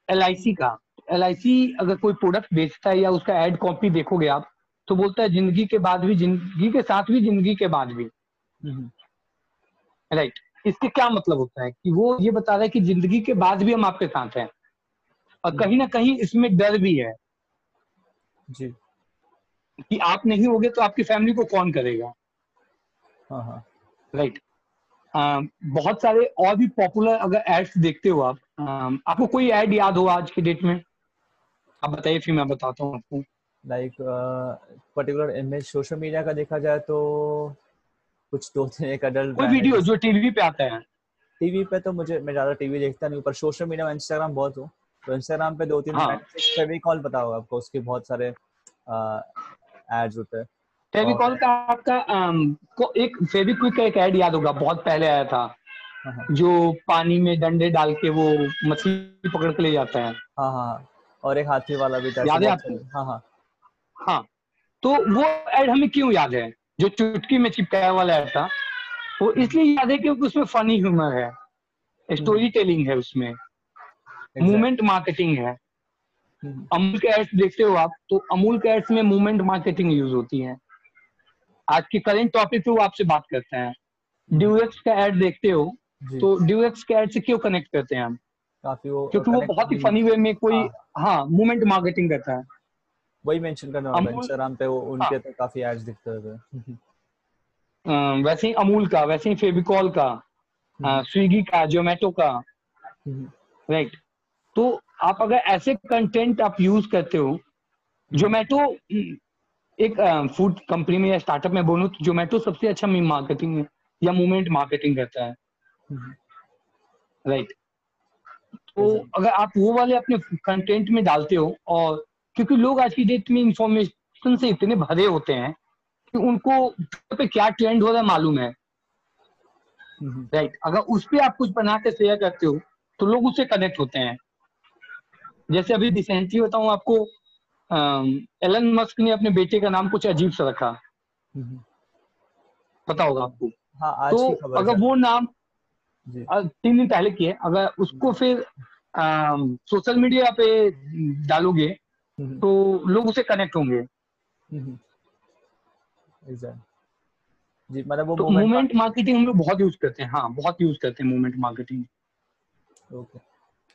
एल आई सी का एल आई सी अगर कोई प्रोडक्ट बेचता है या उसका एड कॉपी देखोगे आप तो बोलता है ज़िंदगी के बाद भी ज़िंदगी के साथ भी ज़िंदगी के बाद भी। राइट? इसके क्या मतलब होता है कि वो ये बता रहा है कि ज़िंदगी के बाद भी हम आपके साथ हैं। और कहीं ना कहीं इसमें डर भी है। जी। कि आप नहीं होगे तो आपकी फैमिली को कौन करेगा? हाँ हाँ। राइट बहुत सारे और भी पॉपुलर अगर एड्स देखते हो आप आ, आपको कोई एड याद हो आज के डेट में? आप बताइए फिर मैं बताता हूँ आपको। Like particular image social media का देखा जाए तो कुछ दो तीन एक अडल्ट कोई वीडियो जो टीवी पे आता है। टीवी पे तो मुझे मैं ज़्यादा टीवी देखता नहीं पर सोशल मीडिया में इंस्टाग्राम बहुत हूँ। तो इंस्टाग्राम पे दो तीन हाँ. फेविकॉल पता होगा आपको उसके बहुत सारे एड्स होते हैं। फेविकॉल का आपका को एक फेविक्विक का एक ऐड याद होगा बहुत पहले आया था। हाँ, हाँ। जो पानी में डंडे डाल के वो मछली पकड़ के ले जाता है। हाँ हाँ और एक हाथी वाला भी याद है आपको? हाँ हाँ। हाँ तो वो एड हमें क्यों याद है? जो चुटकी में चिपकाया वाला एड था। वो इसलिए याद है क्योंकि उसमें फनी ह्यूमर है। स्टोरी हम्म। टेलिंग है उसमें। मूवमेंट मार्केटिंग है। अमूल के एड्स देखते हो आप तो अमूल के एड्स में मूवमेंट मार्केटिंग यूज़ होती है। आज के करेंट टॉपिक पे वो आपसे बात करते हैं। ड्यूएक्स का एड देखते हो तो ड्यूएक्स के एड से क्यों कनेक्ट करते हैं हम? काफ़ी वो क्योंकि वो बहुत ही फनी वे में कोई हाँ। मूवमेंट हाँ, मार्केटिंग करता है। वही मेंशन करना होगा इंस्टाग्राम पे वो उनके हाँ, तो काफ़ी एड्स दिखते थे वैसे ही अमूल का वैसे ही फेविकॉल का स्विगी हम्म। का जोमेटो का। Right hmm. तो आप अगर ऐसे कंटेंट आप यूज़ करते हो जोमेटो एक फ़ूड कंपनी में या स्टार्टअप में बोलूँ तो जोमेटो सबसे अच्छा मार्केटिंग या मूवमेंट मार्केटिंग करता है। Right right. तो अगर आप वो वाले अपने कंटेंट में डालते हो और क्योंकि लोग आज की डेट में इंफॉर्मेशन से इतने भरे होते हैं कि उनको पे क्या ट्रेंड हो रहा है मालूम है। Right right. अगर उस पर आप कुछ बना के शेयर करते हो तो लोग उससे कनेक्ट होते हैं। जैसे अभी रिसेंटली बताऊँ आपको एलन मस्क ने अपने बेटे का नाम कुछ अजीब सा रखा। पता होगा आपको। हाँ, आज तो अगर वो नाम तीन दिन पहले किए अगर उसको फिर सोशल मीडिया पे डालोगे तो लोग उसे कनेक्ट होंगे। जी मतलब वो तो मूवमेंट मार्केटिंग हम लोग बहुत यूज़ करते हैं। हाँ बहुत यूज़ करते हैं मूवमेंट मार्केटिंग ओके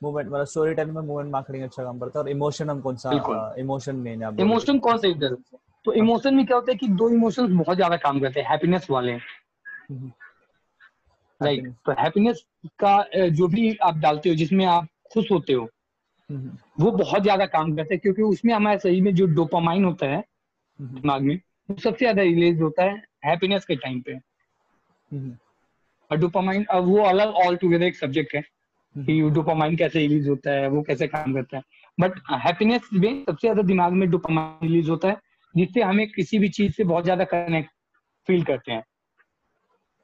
मूवमेंट मतलब स्टोरी टेलिंग में मूवमेंट मार्केटिंग अच्छा काम करता है और इमोशन हम कौन सा इमोशन मेन है इमोशन कौन सा इधर? तो इमोशन में क्या होता है कि दो इमोशंस बहुत ज़्यादा काम करते हैं हैप्पीनेस वाले। Right hmm. तो हैप्पीनेस का जो भी आप डालते हो जिसमें आप खुश होते हो हम्म। वो बहुत ज़्यादा काम करते हैं क्योंकि उसमें हमारे शरीर में जो डोपामाइन होता है हम्म। दिमाग में वो सबसे ज़्यादा रिलीज़ होता है हैप्पीनेस के टाइम पे। और डोपामाइन अब वो अलग ऑल टुगेदर एक सब्जेक्ट है। कि डोपामाइन कैसे रिलीज़ होता है वो कैसे काम करता है। बट हैप्पीनेस में सबसे ज़्यादा दिमाग में डोपामाइन रिलीज़ होता है जिससे हमें किसी भी चीज़ से बहुत ज़्यादा कनेक्ट फील करते हैं।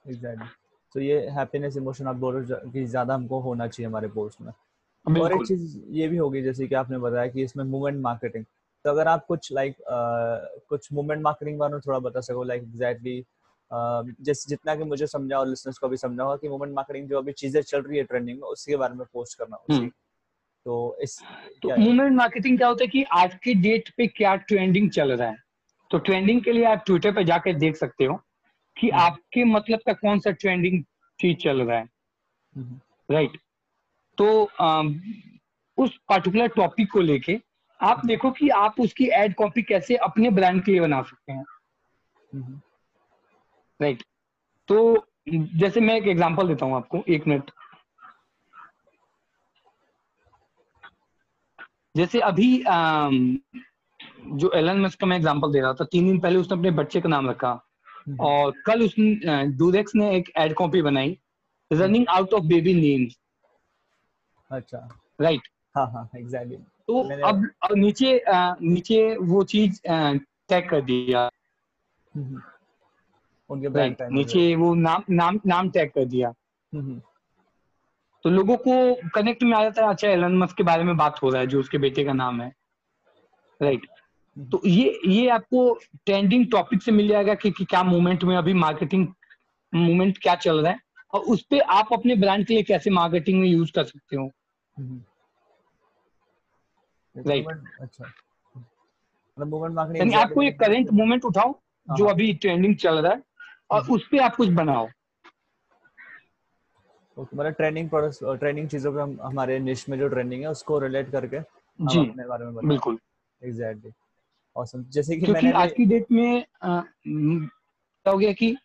एग्जैक्टली तो ये हैप्पीनेस इमोशन आप बोल रहे कि ज़्यादा हमको होना चाहिए हमारे पोस्ट में। और एक चीज़ ये भी होगी जैसे कि आपने बताया कि इसमें मूवमेंट मार्केटिंग तो अगर आप कुछ लाइक like, कुछ मूवमेंट मार्केटिंग बारे में थोड़ा बता सको लाइक एग्जैक्टली जैसे जितना कि मुझे समझा और लिसनर्स को भी समझा होगा कि मूवमेंट मार्केटिंग जो अभी चीज़ें चल रही है ट्रेंडिंग में उसके बारे में पोस्ट करना हम्म। तो इस तो मूवमेंट मार्केटिंग क्या होता है कि आज की डेट पे क्या ट्रेंडिंग चल रहा है? तो ट्रेंडिंग के लिए आप ट्विटर पे जाकर देख सकते हो कि हम्म। आपके मतलब का कौन सा ट्रेंडिंग चीज़ चल रहा है। Right hmm. तो आ, उस पर्टिकुलर टॉपिक को लेके आप देखो कि आप उसकी एड कॉपी कैसे अपने ब्रांड के लिए बना सकते हैं। राइट तो जैसे मैं एक एग्जांपल देता हूँ आपको एक मिनट जैसे अभी जो एलन मस्क का मैं एग्जांपल दे रहा था तीन दिन पहले उसने अपने बच्चे का नाम रखा। हम्म। और कल उसने डूरेक्स ने एक एड कॉपी बनाई। Running out of baby names अच्छा। राइट हाँ हाँ एग्जैक्टली तो अब, अब नीचे आ, नीचे वो चीज़ टैग कर दिया। हम्म। उनके ब्रांड नीचे वो नाम नाम नाम टैग कर दिया। हम्म। तो लोगों को कनेक्ट में आ जाता है अच्छा एलन मस्क के बारे में बात हो रहा है जो उसके बेटे का नाम है। Right hmm. तो ये ये आपको ट्रेंडिंग टॉपिक से मिल जाएगा कि, कि क्या मूवमेंट में अभी मार्केटिंग मूवमेंट क्या चल रहा है। और उस पर आप अपने ब्रांड के लिए कैसे मार्केटिंग में यूज़ कर सकते हो। Right hmm. अच्छा। मूवमेंट मार्केटिंग आपको एक करेंट मूवमेंट उठाओ जो हाँ। अभी ट्रेंडिंग चल रहा है। और उस पर आप कुछ बनाओ। मतलब ट्रेंडिंग प्रोडक्ट्स ट्रेंडिंग चीज़ों पे हम हमारे निश में जो ट्रेंडिंग है उसको रिलेट करके जी अपने बारे में बिल्कुल। एग्जैक्टली ऑसम जैसे कि मैंने आज की डेट में क्या हो गया कि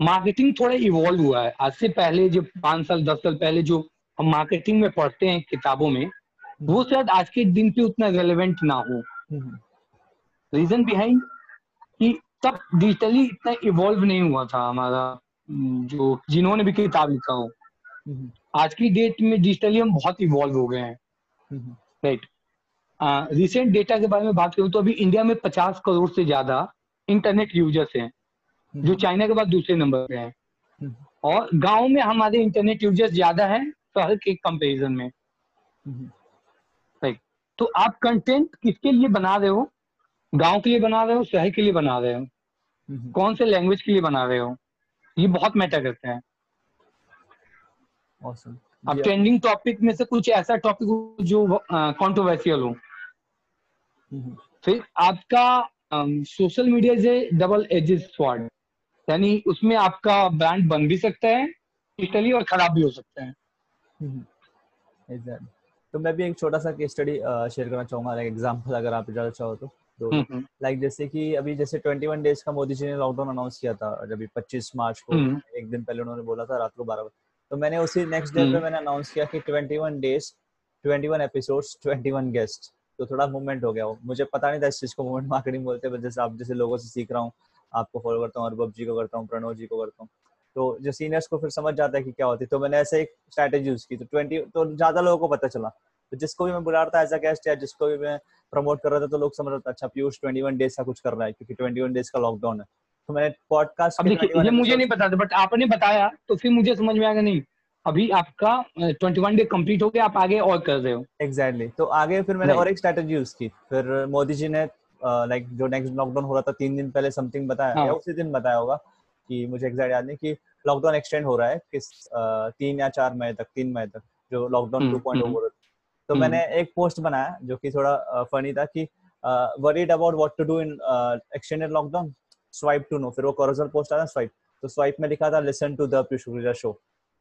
मार्केटिंग थोड़ा इवॉल्व हुआ है। आज से पहले जो पाँच साल दस साल पहले जो हम मार्केटिंग में पढ़ते हैं किताबों में वो शायद आज के दिन पे उतना रेलेवेंट ना हो। Reason hmm. बिहाइंड तब डिजिटली इतना इवॉल्व नहीं हुआ था हमारा जो जिन्होंने भी किताब लिखा हो। आज की डेट में डिजिटली हम बहुत इवॉल्व हो गए हैं। राइट रिसेंट डेटा के बारे में बात करूँ तो अभी इंडिया में पचास करोड़ से ज़्यादा इंटरनेट यूज़र्स हैं जो चाइना के बाद दूसरे नंबर पे हैं। और गाँव में हमारे इंटरनेट यूज़र्स ज़्यादा हैं शहर के कंपेरिजन में। राइट तो आप कंटेंट किसके लिए बना रहे हो? गाँव के लिए बना रहे हो शहर के लिए बना रहे हो। कौन से लैंग्वेज के लिए बना रहे हो? ये बहुत मैटर करते हैं। Awesome. अब ट्रेंडिंग टॉपिक में से कुछ ऐसा टॉपिक हो जो कंट्रोवर्शियल हो। फिर आपका social media is double edges sword यानी उसमें आपका ब्रांड बन भी सकता है डिजिटली और खराब भी हो सकता है। exactly. तो मैं भी एक छोटा सा केस स्टडी शेयर करना चाहूँगा एग्जांपल अगर आप इजाज़त चाहो तो। तो लाइक हम्म, हम्म। जैसे कि अभी जैसे 21 डेज़ का मोदी जी ने लॉकडाउन अनाउंस किया था जब 25 मार्च को हम्म। एक दिन पहले उन्होंने बोला था रात को 12 बजे तो मैंने उसी नेक्स्ट डे पे मैंने अनाउंस किया कि 21 डेज़ 21 एपिसोड्स 21 गेस्ट तो थोड़ा मूवमेंट हो गया वो मुझे पता नहीं था इस चीज़ को मूवमेंट मार्केटिंग बोलते हैं जैसे आप जैसे लोगों से सीख रहा हूँ आपको फॉलो करता हूँ अरबब जी को करता हूँ प्रणव जी को करता हूँ तो जो सीनियर्स को फिर समझ जाता है कि क्या होती है तो मैंने ऐसे एक स्ट्रैटेजी यूज़ की तो ट्वेंटी तो ज़्यादा लोगों को पता चला तो जिसको भी मैं बुला रहा था एज अ गेस्ट या जिसको भी मैं प्रमोट कर रहा था तो लोग समझ रहे थे अच्छा पीयूष ट्वेंटी वन डेज़ का कुछ कर रहा है क्योंकि ट्वेंटी वन डेज़ का लॉकडाउन है। तो मैंने पॉडकास्ट ये मुझे नहीं पता था बट आपने बताया तो फिर मुझे समझ में आएगा नहीं अभी आपका ट्वेंटी वन डे कंप्लीट हो गया आप आगे और कर रहे हो। Exactly exactly. तो आगे फिर मैंने और एक स्ट्रेटेजी यूज़ की। फिर मोदी जी ने लाइक जो नेक्स्ट लॉकडाउन हो रहा था तीन दिन पहले समथिंग बताया हाँ. या उसी दिन बताया होगा कि मुझे एग्जैक्ट याद नहीं कि लॉकडाउन एक्सटेंड हो रहा है किस तीन या चार मई तक तीन मई तक जो लॉकडाउन टू पॉइंट हो रहा तो हम्म। मैंने एक पोस्ट बनाया जो कि थोड़ा फनी था कि worried about what to do in extended lockdown swipe to know फिर वो कोरोजल पोस्ट आया स्वाइप तो स्वाइप में लिखा था listen to the Piyush Kukreja show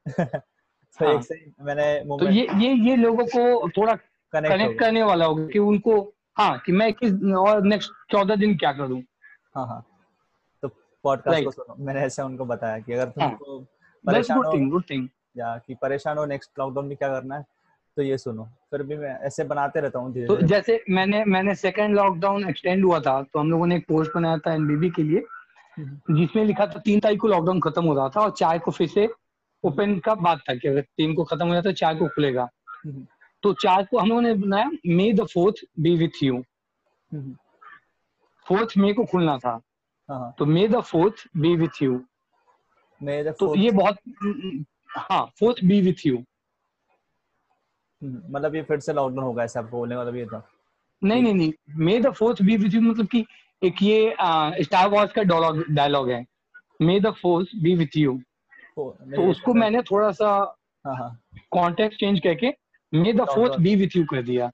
तो हाँ. एक से मैंने तो ये ये ये लोगों को थोड़ा कनेक्ट करने वाला होगा कि उनको हाँ कि मैं किस और नेक्स्ट चौदह दिन क्या करूँ? हाँ हाँ। तो पॉडकास्ट को सुनो। मैंने ऐसे उनको बताया कि अगर हाँ। तुमको परेशान हो या कि परेशान हो नेक्स्ट लॉकडाउन में क्या करना है तो ये सुनो फिर भी मैं ऐसे बनाते रहता हूँ तो जैसे मैंने मैंने सेकेंड लॉकडाउन एक्सटेंड हुआ था तो हम लोगों ने एक पोस्ट बनाया था एनबीबी के लिए हम्म। जिसमें लिखा था तीन तारीख को लॉकडाउन खत्म हो रहा था और चाय को फिर से ओपन का बात था कि अगर तीन को खत्म हो जाता तो चाय को खुलेगा। हम्म। तो चार को हम लोगों ने बनाया may the fourth be with you fourth may को खुलना था। हाँ। तो may the fourth be with you तो ये बहुत हाँ फोर्थ बी विथ यू मतलब ये फिर से लॉकडाउन होगा ऐसा आपको बोलने वाला भी था। नहीं नहीं नहीं may the fourth be with you मतलब कि एक ये स्टार वॉर्स का डायलॉग है। May the fourth be with you तो उसको मैंने थोड़ा सा कॉन्टेक्ट चेंज करके may the fourth be with you कर दिया।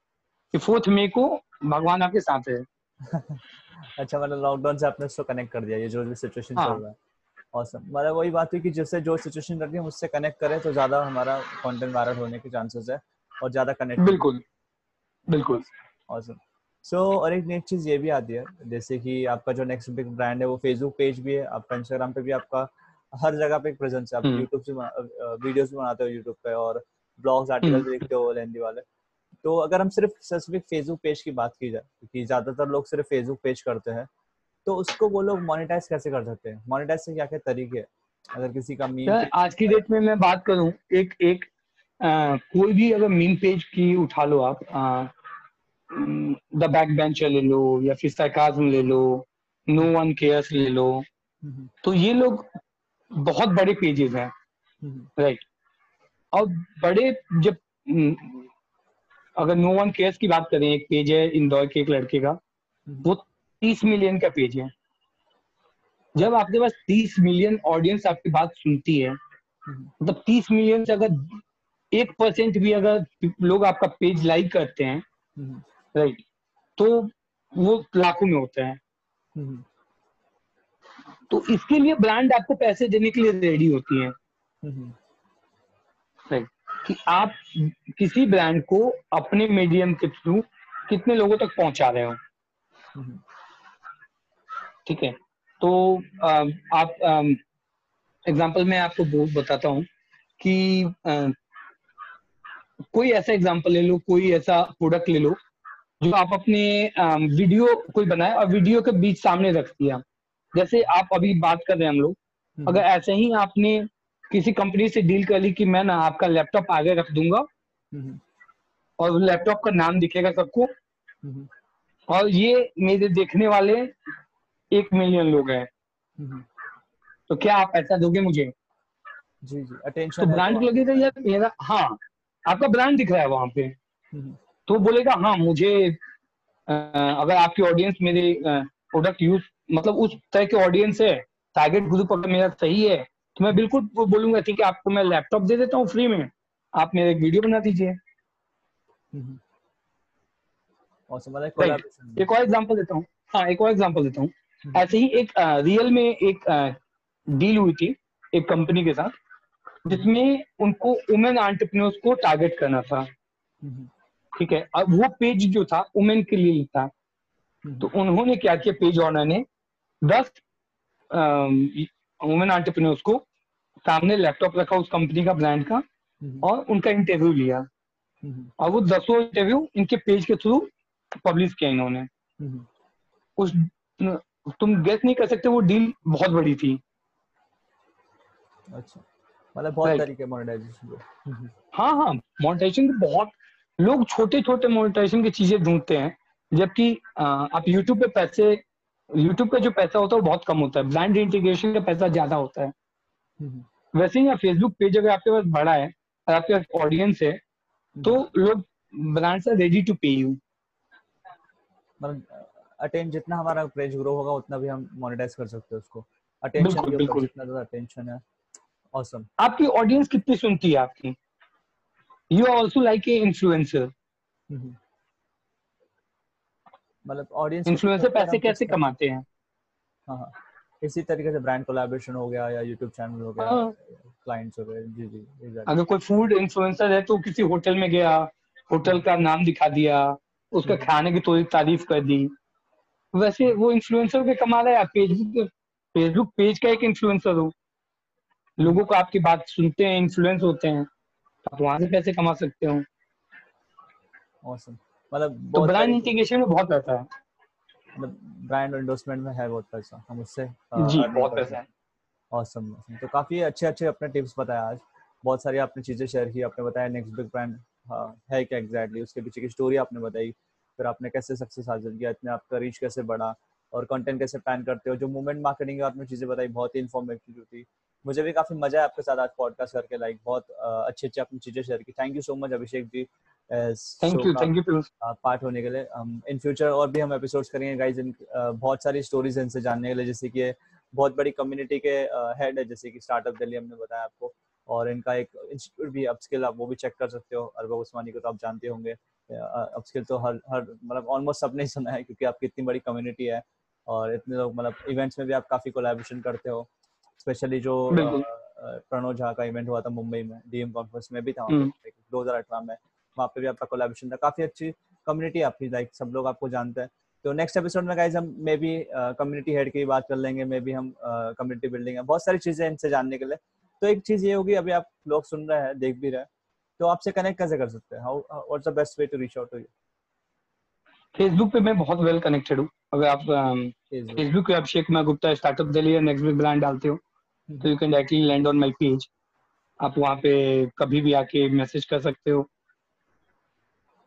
कि फोर्थ मे को भगवान आपके साथ है। [laughs] अच्छा मतलब लॉकडाउन से आपने उसको कनेक्ट कर दिया ये जो भी सिचुएशन हाँ. चल रहा है। ऑसम मतलब वही बात है कि जिससे जो सिचुएशन रखी है उससे कनेक्ट करें तो ज़्यादा हमारा कंटेंट वायरल होने के चांसेस है। और ज़्यादा कनेक्ट बिल्कुल बिल्कुल। ऑसम सो so, और एक नेक्स्ट चीज़ ये भी आती है जैसे कि आपका जो नेक्स्ट बिग ब्रांड है वो फेसबुक पेज भी है आपका इंस्टाग्राम पे भी आपका हर जगह पे एक प्रेजेंस है। आप यूट्यूब हम्म। से वीडियोस भी बनाते हो यूट्यूब पे और ब्लॉग्स आर्टिकल भी लिखते हो लेंदी वाले। तो अगर हम सिर्फ़ स्पेसिफिक फेसबुक पेज की बात की जाए क्योंकि ज़्यादातर लोग सिर्फ़ फेसबुक पेज करते हैं तो उसको वो लोग मोनिटाइज कैसे कर सकते हैं? मोनेटाइज से क्या क्या तरीके हैं? अगर किसी का मीम आज की डेट में मैं बात करूँ एक एक आ, कोई भी अगर मीम पेज की उठा लो आप द बैक बेंचर ले लो या फिर सरकाजम ले लो नो वन केयर्स ले लो हम्म। तो ये लोग बहुत बड़े पेजेस हैं राइट हम्म। और बड़े जब अगर नो वन केयर्स की बात करें एक पेज है इंदौर के एक लड़के का हम्म। वो तीस मिलियन का पेज है जब आपके पास तीस मिलियन ऑडियंस आपकी बात सुनती है मतलब तीस मिलियन से अगर एक परसेंट भी अगर लोग आपका पेज लाइक करते हैं राइट तो वो लाखों में होते हैं। तो इसके लिए ब्रांड आपको पैसे देने के लिए रेडी होती है। कि आप किसी ब्रांड को अपने मीडियम के थ्रू कितने लोगों तक पहुँचा रहे हो। ठीक है तो आप एग्जांपल मैं आपको बहुत बताता हूँ कि आ, कोई ऐसा एग्जांपल ले लो कोई ऐसा प्रोडक्ट ले लो जो आप अपने वीडियो कोई बनाए और वीडियो के बीच सामने रख दिया। जैसे आप अभी बात कर रहे हैं हम लोग हम्म। अगर ऐसे ही आपने किसी कंपनी से डील कर ली कि मैं ना आपका लैपटॉप आगे रख दूँगा हम्म। और लैपटॉप का नाम दिखेगा सबको हम्म। और ये मेरे देखने वाले एक मिलियन लोग हैं। तो क्या आप ऐसा दोगे मुझे? जी जी अटेंशन तो ब्रांड लगेगा यार मेरा? हाँ। आपका ब्रांड दिख रहा है वहाँ पे। तो बोलेगा हाँ मुझे अगर आपकी ऑडियंस मेरे प्रोडक्ट यूज़ मतलब उस तरह के ऑडियंस है टारगेट ग्रुप अगर मेरा सही है तो मैं बिल्कुल बोलूँगा ठीक है आपको मैं लैपटॉप दे देता हूँ फ्री में। आप मेरे एक वीडियो बना दीजिए। हम्म। एक और एग्ज़ाम्पल देता हूँ। हाँ एक और एग्ज़ाम्पल देता हूँ। हम्म। ऐसे ही एक रियल में एक डील हुई थी एक कंपनी के साथ। जिसमें उनको वुमेन आंट्रप्रनर्स को टारगेट करना था। ठीक है? अब वो पेज जो था वुमेन के लिए था। तो उन्होंने क्या किया? पेज ऑनर ने दस वुमेन आंट्रप्रनर्स को सामने लैपटॉप रखा उस कंपनी का ब्रांड का और उनका इंटरव्यू लिया। और वो दसों इंटरव्यू इनके पेज के थ्रू पब्लिश किया इन्होंने। उस, तुम गेस नहीं कर सकते, वो डील बहुत बड़ी थी। अच्छा। मतलब बहुत तरीके मोनेटाइजेशन हाँ हाँ मोनेटाइजेशन के बहुत लोग छोटे छोटे मोनेटाइजेशन की चीज़ें ढूंढते हैं जबकि आप यूट्यूब पे पैसे यूट्यूब का जो पैसा होता है वो बहुत कम होता है ब्रांड इंटीग्रेशन का पैसा ज़्यादा होता है। हम्म। वैसे ही फेसबुक पेज अगर आपके पास बड़ा है और आपके पास ऑडियंस है तो हम्म। लोग brands are ready to pay you attention जितना हमारा पेज ग्रो होगा उतना भी हम मोनेटाइज कर सकते हैं उसको। अटेंशन बिल्कुल, जितना ज़्यादा अटेंशन है। ऑसम आपकी ऑडियंस कितनी सुनती है आपकी? You are also like a influencer मतलब ऑडियंस इन्फ्लुएंसर पैसे कैसे कमाते हैं? हाँ हाँ। इसी तरीके से ब्रांड कोलैबोरेशन हो गया या यूट्यूब चैनल हो गया क्लाइंट्स हाँ। हो गए। जी जी. अगर कोई फ़ूड इन्फ्लुएंसर है तो किसी होटल में गया होटल का नाम दिखा दिया उसका हम्म। खाने की थोड़ी तारीफ़ कर दी। वैसे वो इन्फ्लुएंसर के कमा रहा है फेसबुक फेसबुक पेज का एक इन्फ्लुएंसर हो। लोगों को आपकी बात सुनते हैं इन्फ्लुएंस होते हैं आप वहाँ से पैसे कमा सकते हो। Awesome. मतलब तो ब्रांड इंटीग्रेशन में बहुत पैसा है। मतलब ब्रांड एंडोर्समेंट में है बहुत पैसा। हम उससे जी बहुत पैसा है। ऑसम तो काफ़ी अच्छे अच्छे अपने टिप्स बताया आज। बहुत सारी आपने चीज़ें शेयर की आपने बताया नेक्स्ट बिग ब्रांड है क्या एग्जैक्टली उसके पीछे की स्टोरी आपने बताई। फिर आपने कैसे सक्सेस हासिल किया इतने आपका रीच कैसे बढ़ा और कंटेंट कैसे प्लान करते हो जो मूवमेंट मार्केटिंग आपने चीज़ें बताई बहुत ही इन्फॉर्मेटिव थी। मुझे भी काफ़ी मज़ा है आपके साथ आज पॉडकास्ट करके लाइक बहुत अच्छी अच्छी आपने चीज़ें शेयर की। Thank you so much Abhishek ji thank you thank you part होने के लिए। हम इन फ्यूचर और भी हम एपिसोड्स करेंगे गाइस इन बहुत सारी स्टोरीज इनसे जानने के लिए जैसे कि बहुत बड़ी कम्युनिटी के हेड है जैसे कि स्टार्टअप दिल्ली हमने बताया आपको। और इनका एक इंस्टीट्यूट भी अपस्किल आप वो भी चेक कर सकते हो अरबा उस्मानी को तो आप जानते होंगे। अपस्किल तो हर हर मतलब ऑलमोस्ट सबने सुना है क्योंकि आपकी इतनी बड़ी कम्युनिटी है। और इतने लोग मतलब इवेंट्स में भी आप काफ़ी कोलैबोरेशन करते हो। स्पेशली जो प्रणोद झा का इवेंट हुआ था मुंबई में डीएम कॉन्फ्रेंस में भी था हम्म। दो हज़ार अठारह में। वहाँ पे भी आपका कोलेबोरेशन था। काफ़ी अच्छी कम्युनिटी आपकी लाइक सब लोग आपको जानते हैं। तो नेक्स्ट एपिसोड में गाइज़ हम मे बी कम्युनिटी हेड की बात कर लेंगे मे बी हम कम्युनिटी uh, बिल्डिंग है। बहुत सारी चीज़ें इनसे जानने के लिए। तो एक चीज़ ये होगी अभी आप लोग सुन रहे हैं देख भी रहे हैं। तो आपसे कनेक्ट कैसे कर सकते हैं? How what's the best way to reach out to you Facebook पे मैं बहुत वेल कनेक्टेड हूँ। अगर आप फेसबुक um, पे Abhishek Kumar Gupta startup Delhi next big brand डालते हो। तो you can directly land on my page आप वहाँ पे कभी भी आके मैसेज कर सकते हो।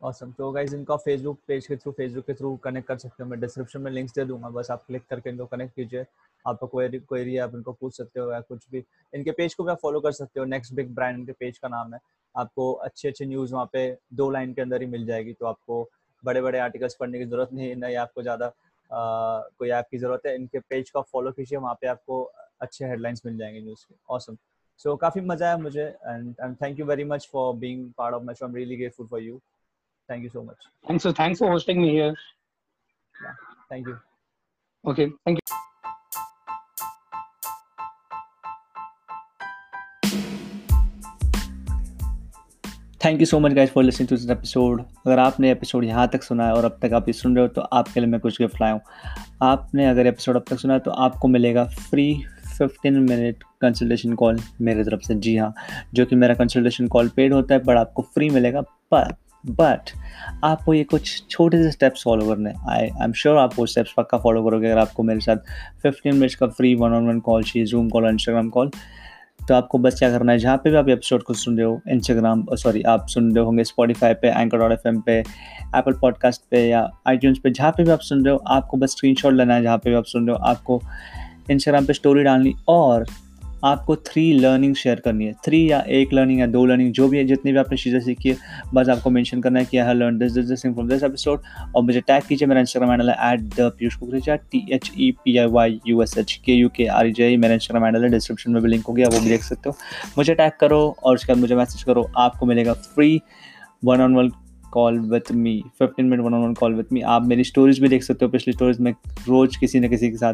ऑसम तो गाइज़ इनका फेसबुक पेज के थ्रू फेसबुक के थ्रू कनेक्ट कर सकते हो। मैं डिस्क्रिप्शन में लिंक्स दे दूँगा, बस आप क्लिक करके इनको कनेक्ट कीजिए। आपको कोई क्वेरी आप इनको पूछ सकते हो या कुछ भी। इनके पेज को भी आप फॉलो कर सकते हो। नेक्स्ट बिग ब्रांड इनके पेज का नाम है। आपको अच्छे अच्छे न्यूज़ वहाँ पे दो लाइन के अंदर ही मिल जाएगी। तो आपको बड़े बड़े आर्टिकल्स पढ़ने की ज़रूरत नहीं नहीं आपको ज़्यादा कोई ऐप की ज़रूरत है। इनके पेज का फॉलो कीजिए। वहाँ पे आपको अच्छे हेडलाइंस मिल जाएँगे न्यूज़ के ऑसम सो काफ़ी मज़ा आया मुझे and and thank you very much for being part of my show I am really grateful for you Thank you so much. Thanks. So thanks for hosting me here. Yeah, thank you. Okay. Thank you. Thank you so much guys for listening to this episode अगर आपने episode यहाँ तक सुना है और अब तक आप ये सुन रहे हो तो आपके लिए मैं कुछ गिफ्ट लाया हूँ आपने अगर एपिसोड अब तक सुना है तो आपको मिलेगा फ्री 15 मिनट कंसल्टेशन कॉल मेरे तरफ़ से। जी हाँ जो कि मेरा कंसल्टेशन कॉल पेड होता है बट आपको फ्री मिलेगा। पर बट आपको ये कुछ छोटे से स्टेप्स फॉलो करने आई आई एम श्योर आप वो स्टेप्स पक्का फॉलो करोगे अगर आपको मेरे साथ फिफ्टीन मिनट्स का free one on one call चाहिए जूम कॉल इंस्टाग्राम कॉल तो आपको बस क्या करना है, जहाँ पे भी आप एपिसोड को सुन रहे हो इंस्टाग्राम सॉरी आप सुन रहे होंगे स्पॉटीफाई पे एंकर डॉट एफ़ पे एप्पल पॉडकास्ट पे या आई पे, जहाँ पे भी आप सुन रहे हो, आपको बस स्क्रीन लेना है, जहाँ पे भी आप सुन रहे हो, आपको इंस्टाग्राम पे स्टोरी डालनी और आपको थ्री लर्निंग शेयर करनी है। थ्री या एक लर्निंग या दो लर्निंग जो भी है, जितनी भी आपने चीज़ें सीखी है, बस आपको मेंशन करना है कि I learn this this this from this episode और मुझे टैग कीजिए, मेरा इंस्टाग्राम हैंडल है at the Piyush Kukreja T H E P I Y U S H K U K R E J मेरा Instagram handle है description में भी link हो गया वो भी देख सकते हो। मुझे टैग करो और उसके बाद मुझे मैसेज करो, आपको मिलेगा free one on one call with me fifteen minute one on one call with me आप मेरी स्टोरीज भी देख सकते हो, पिछली स्टोरीज में रोज़ किसी न किसी के साथ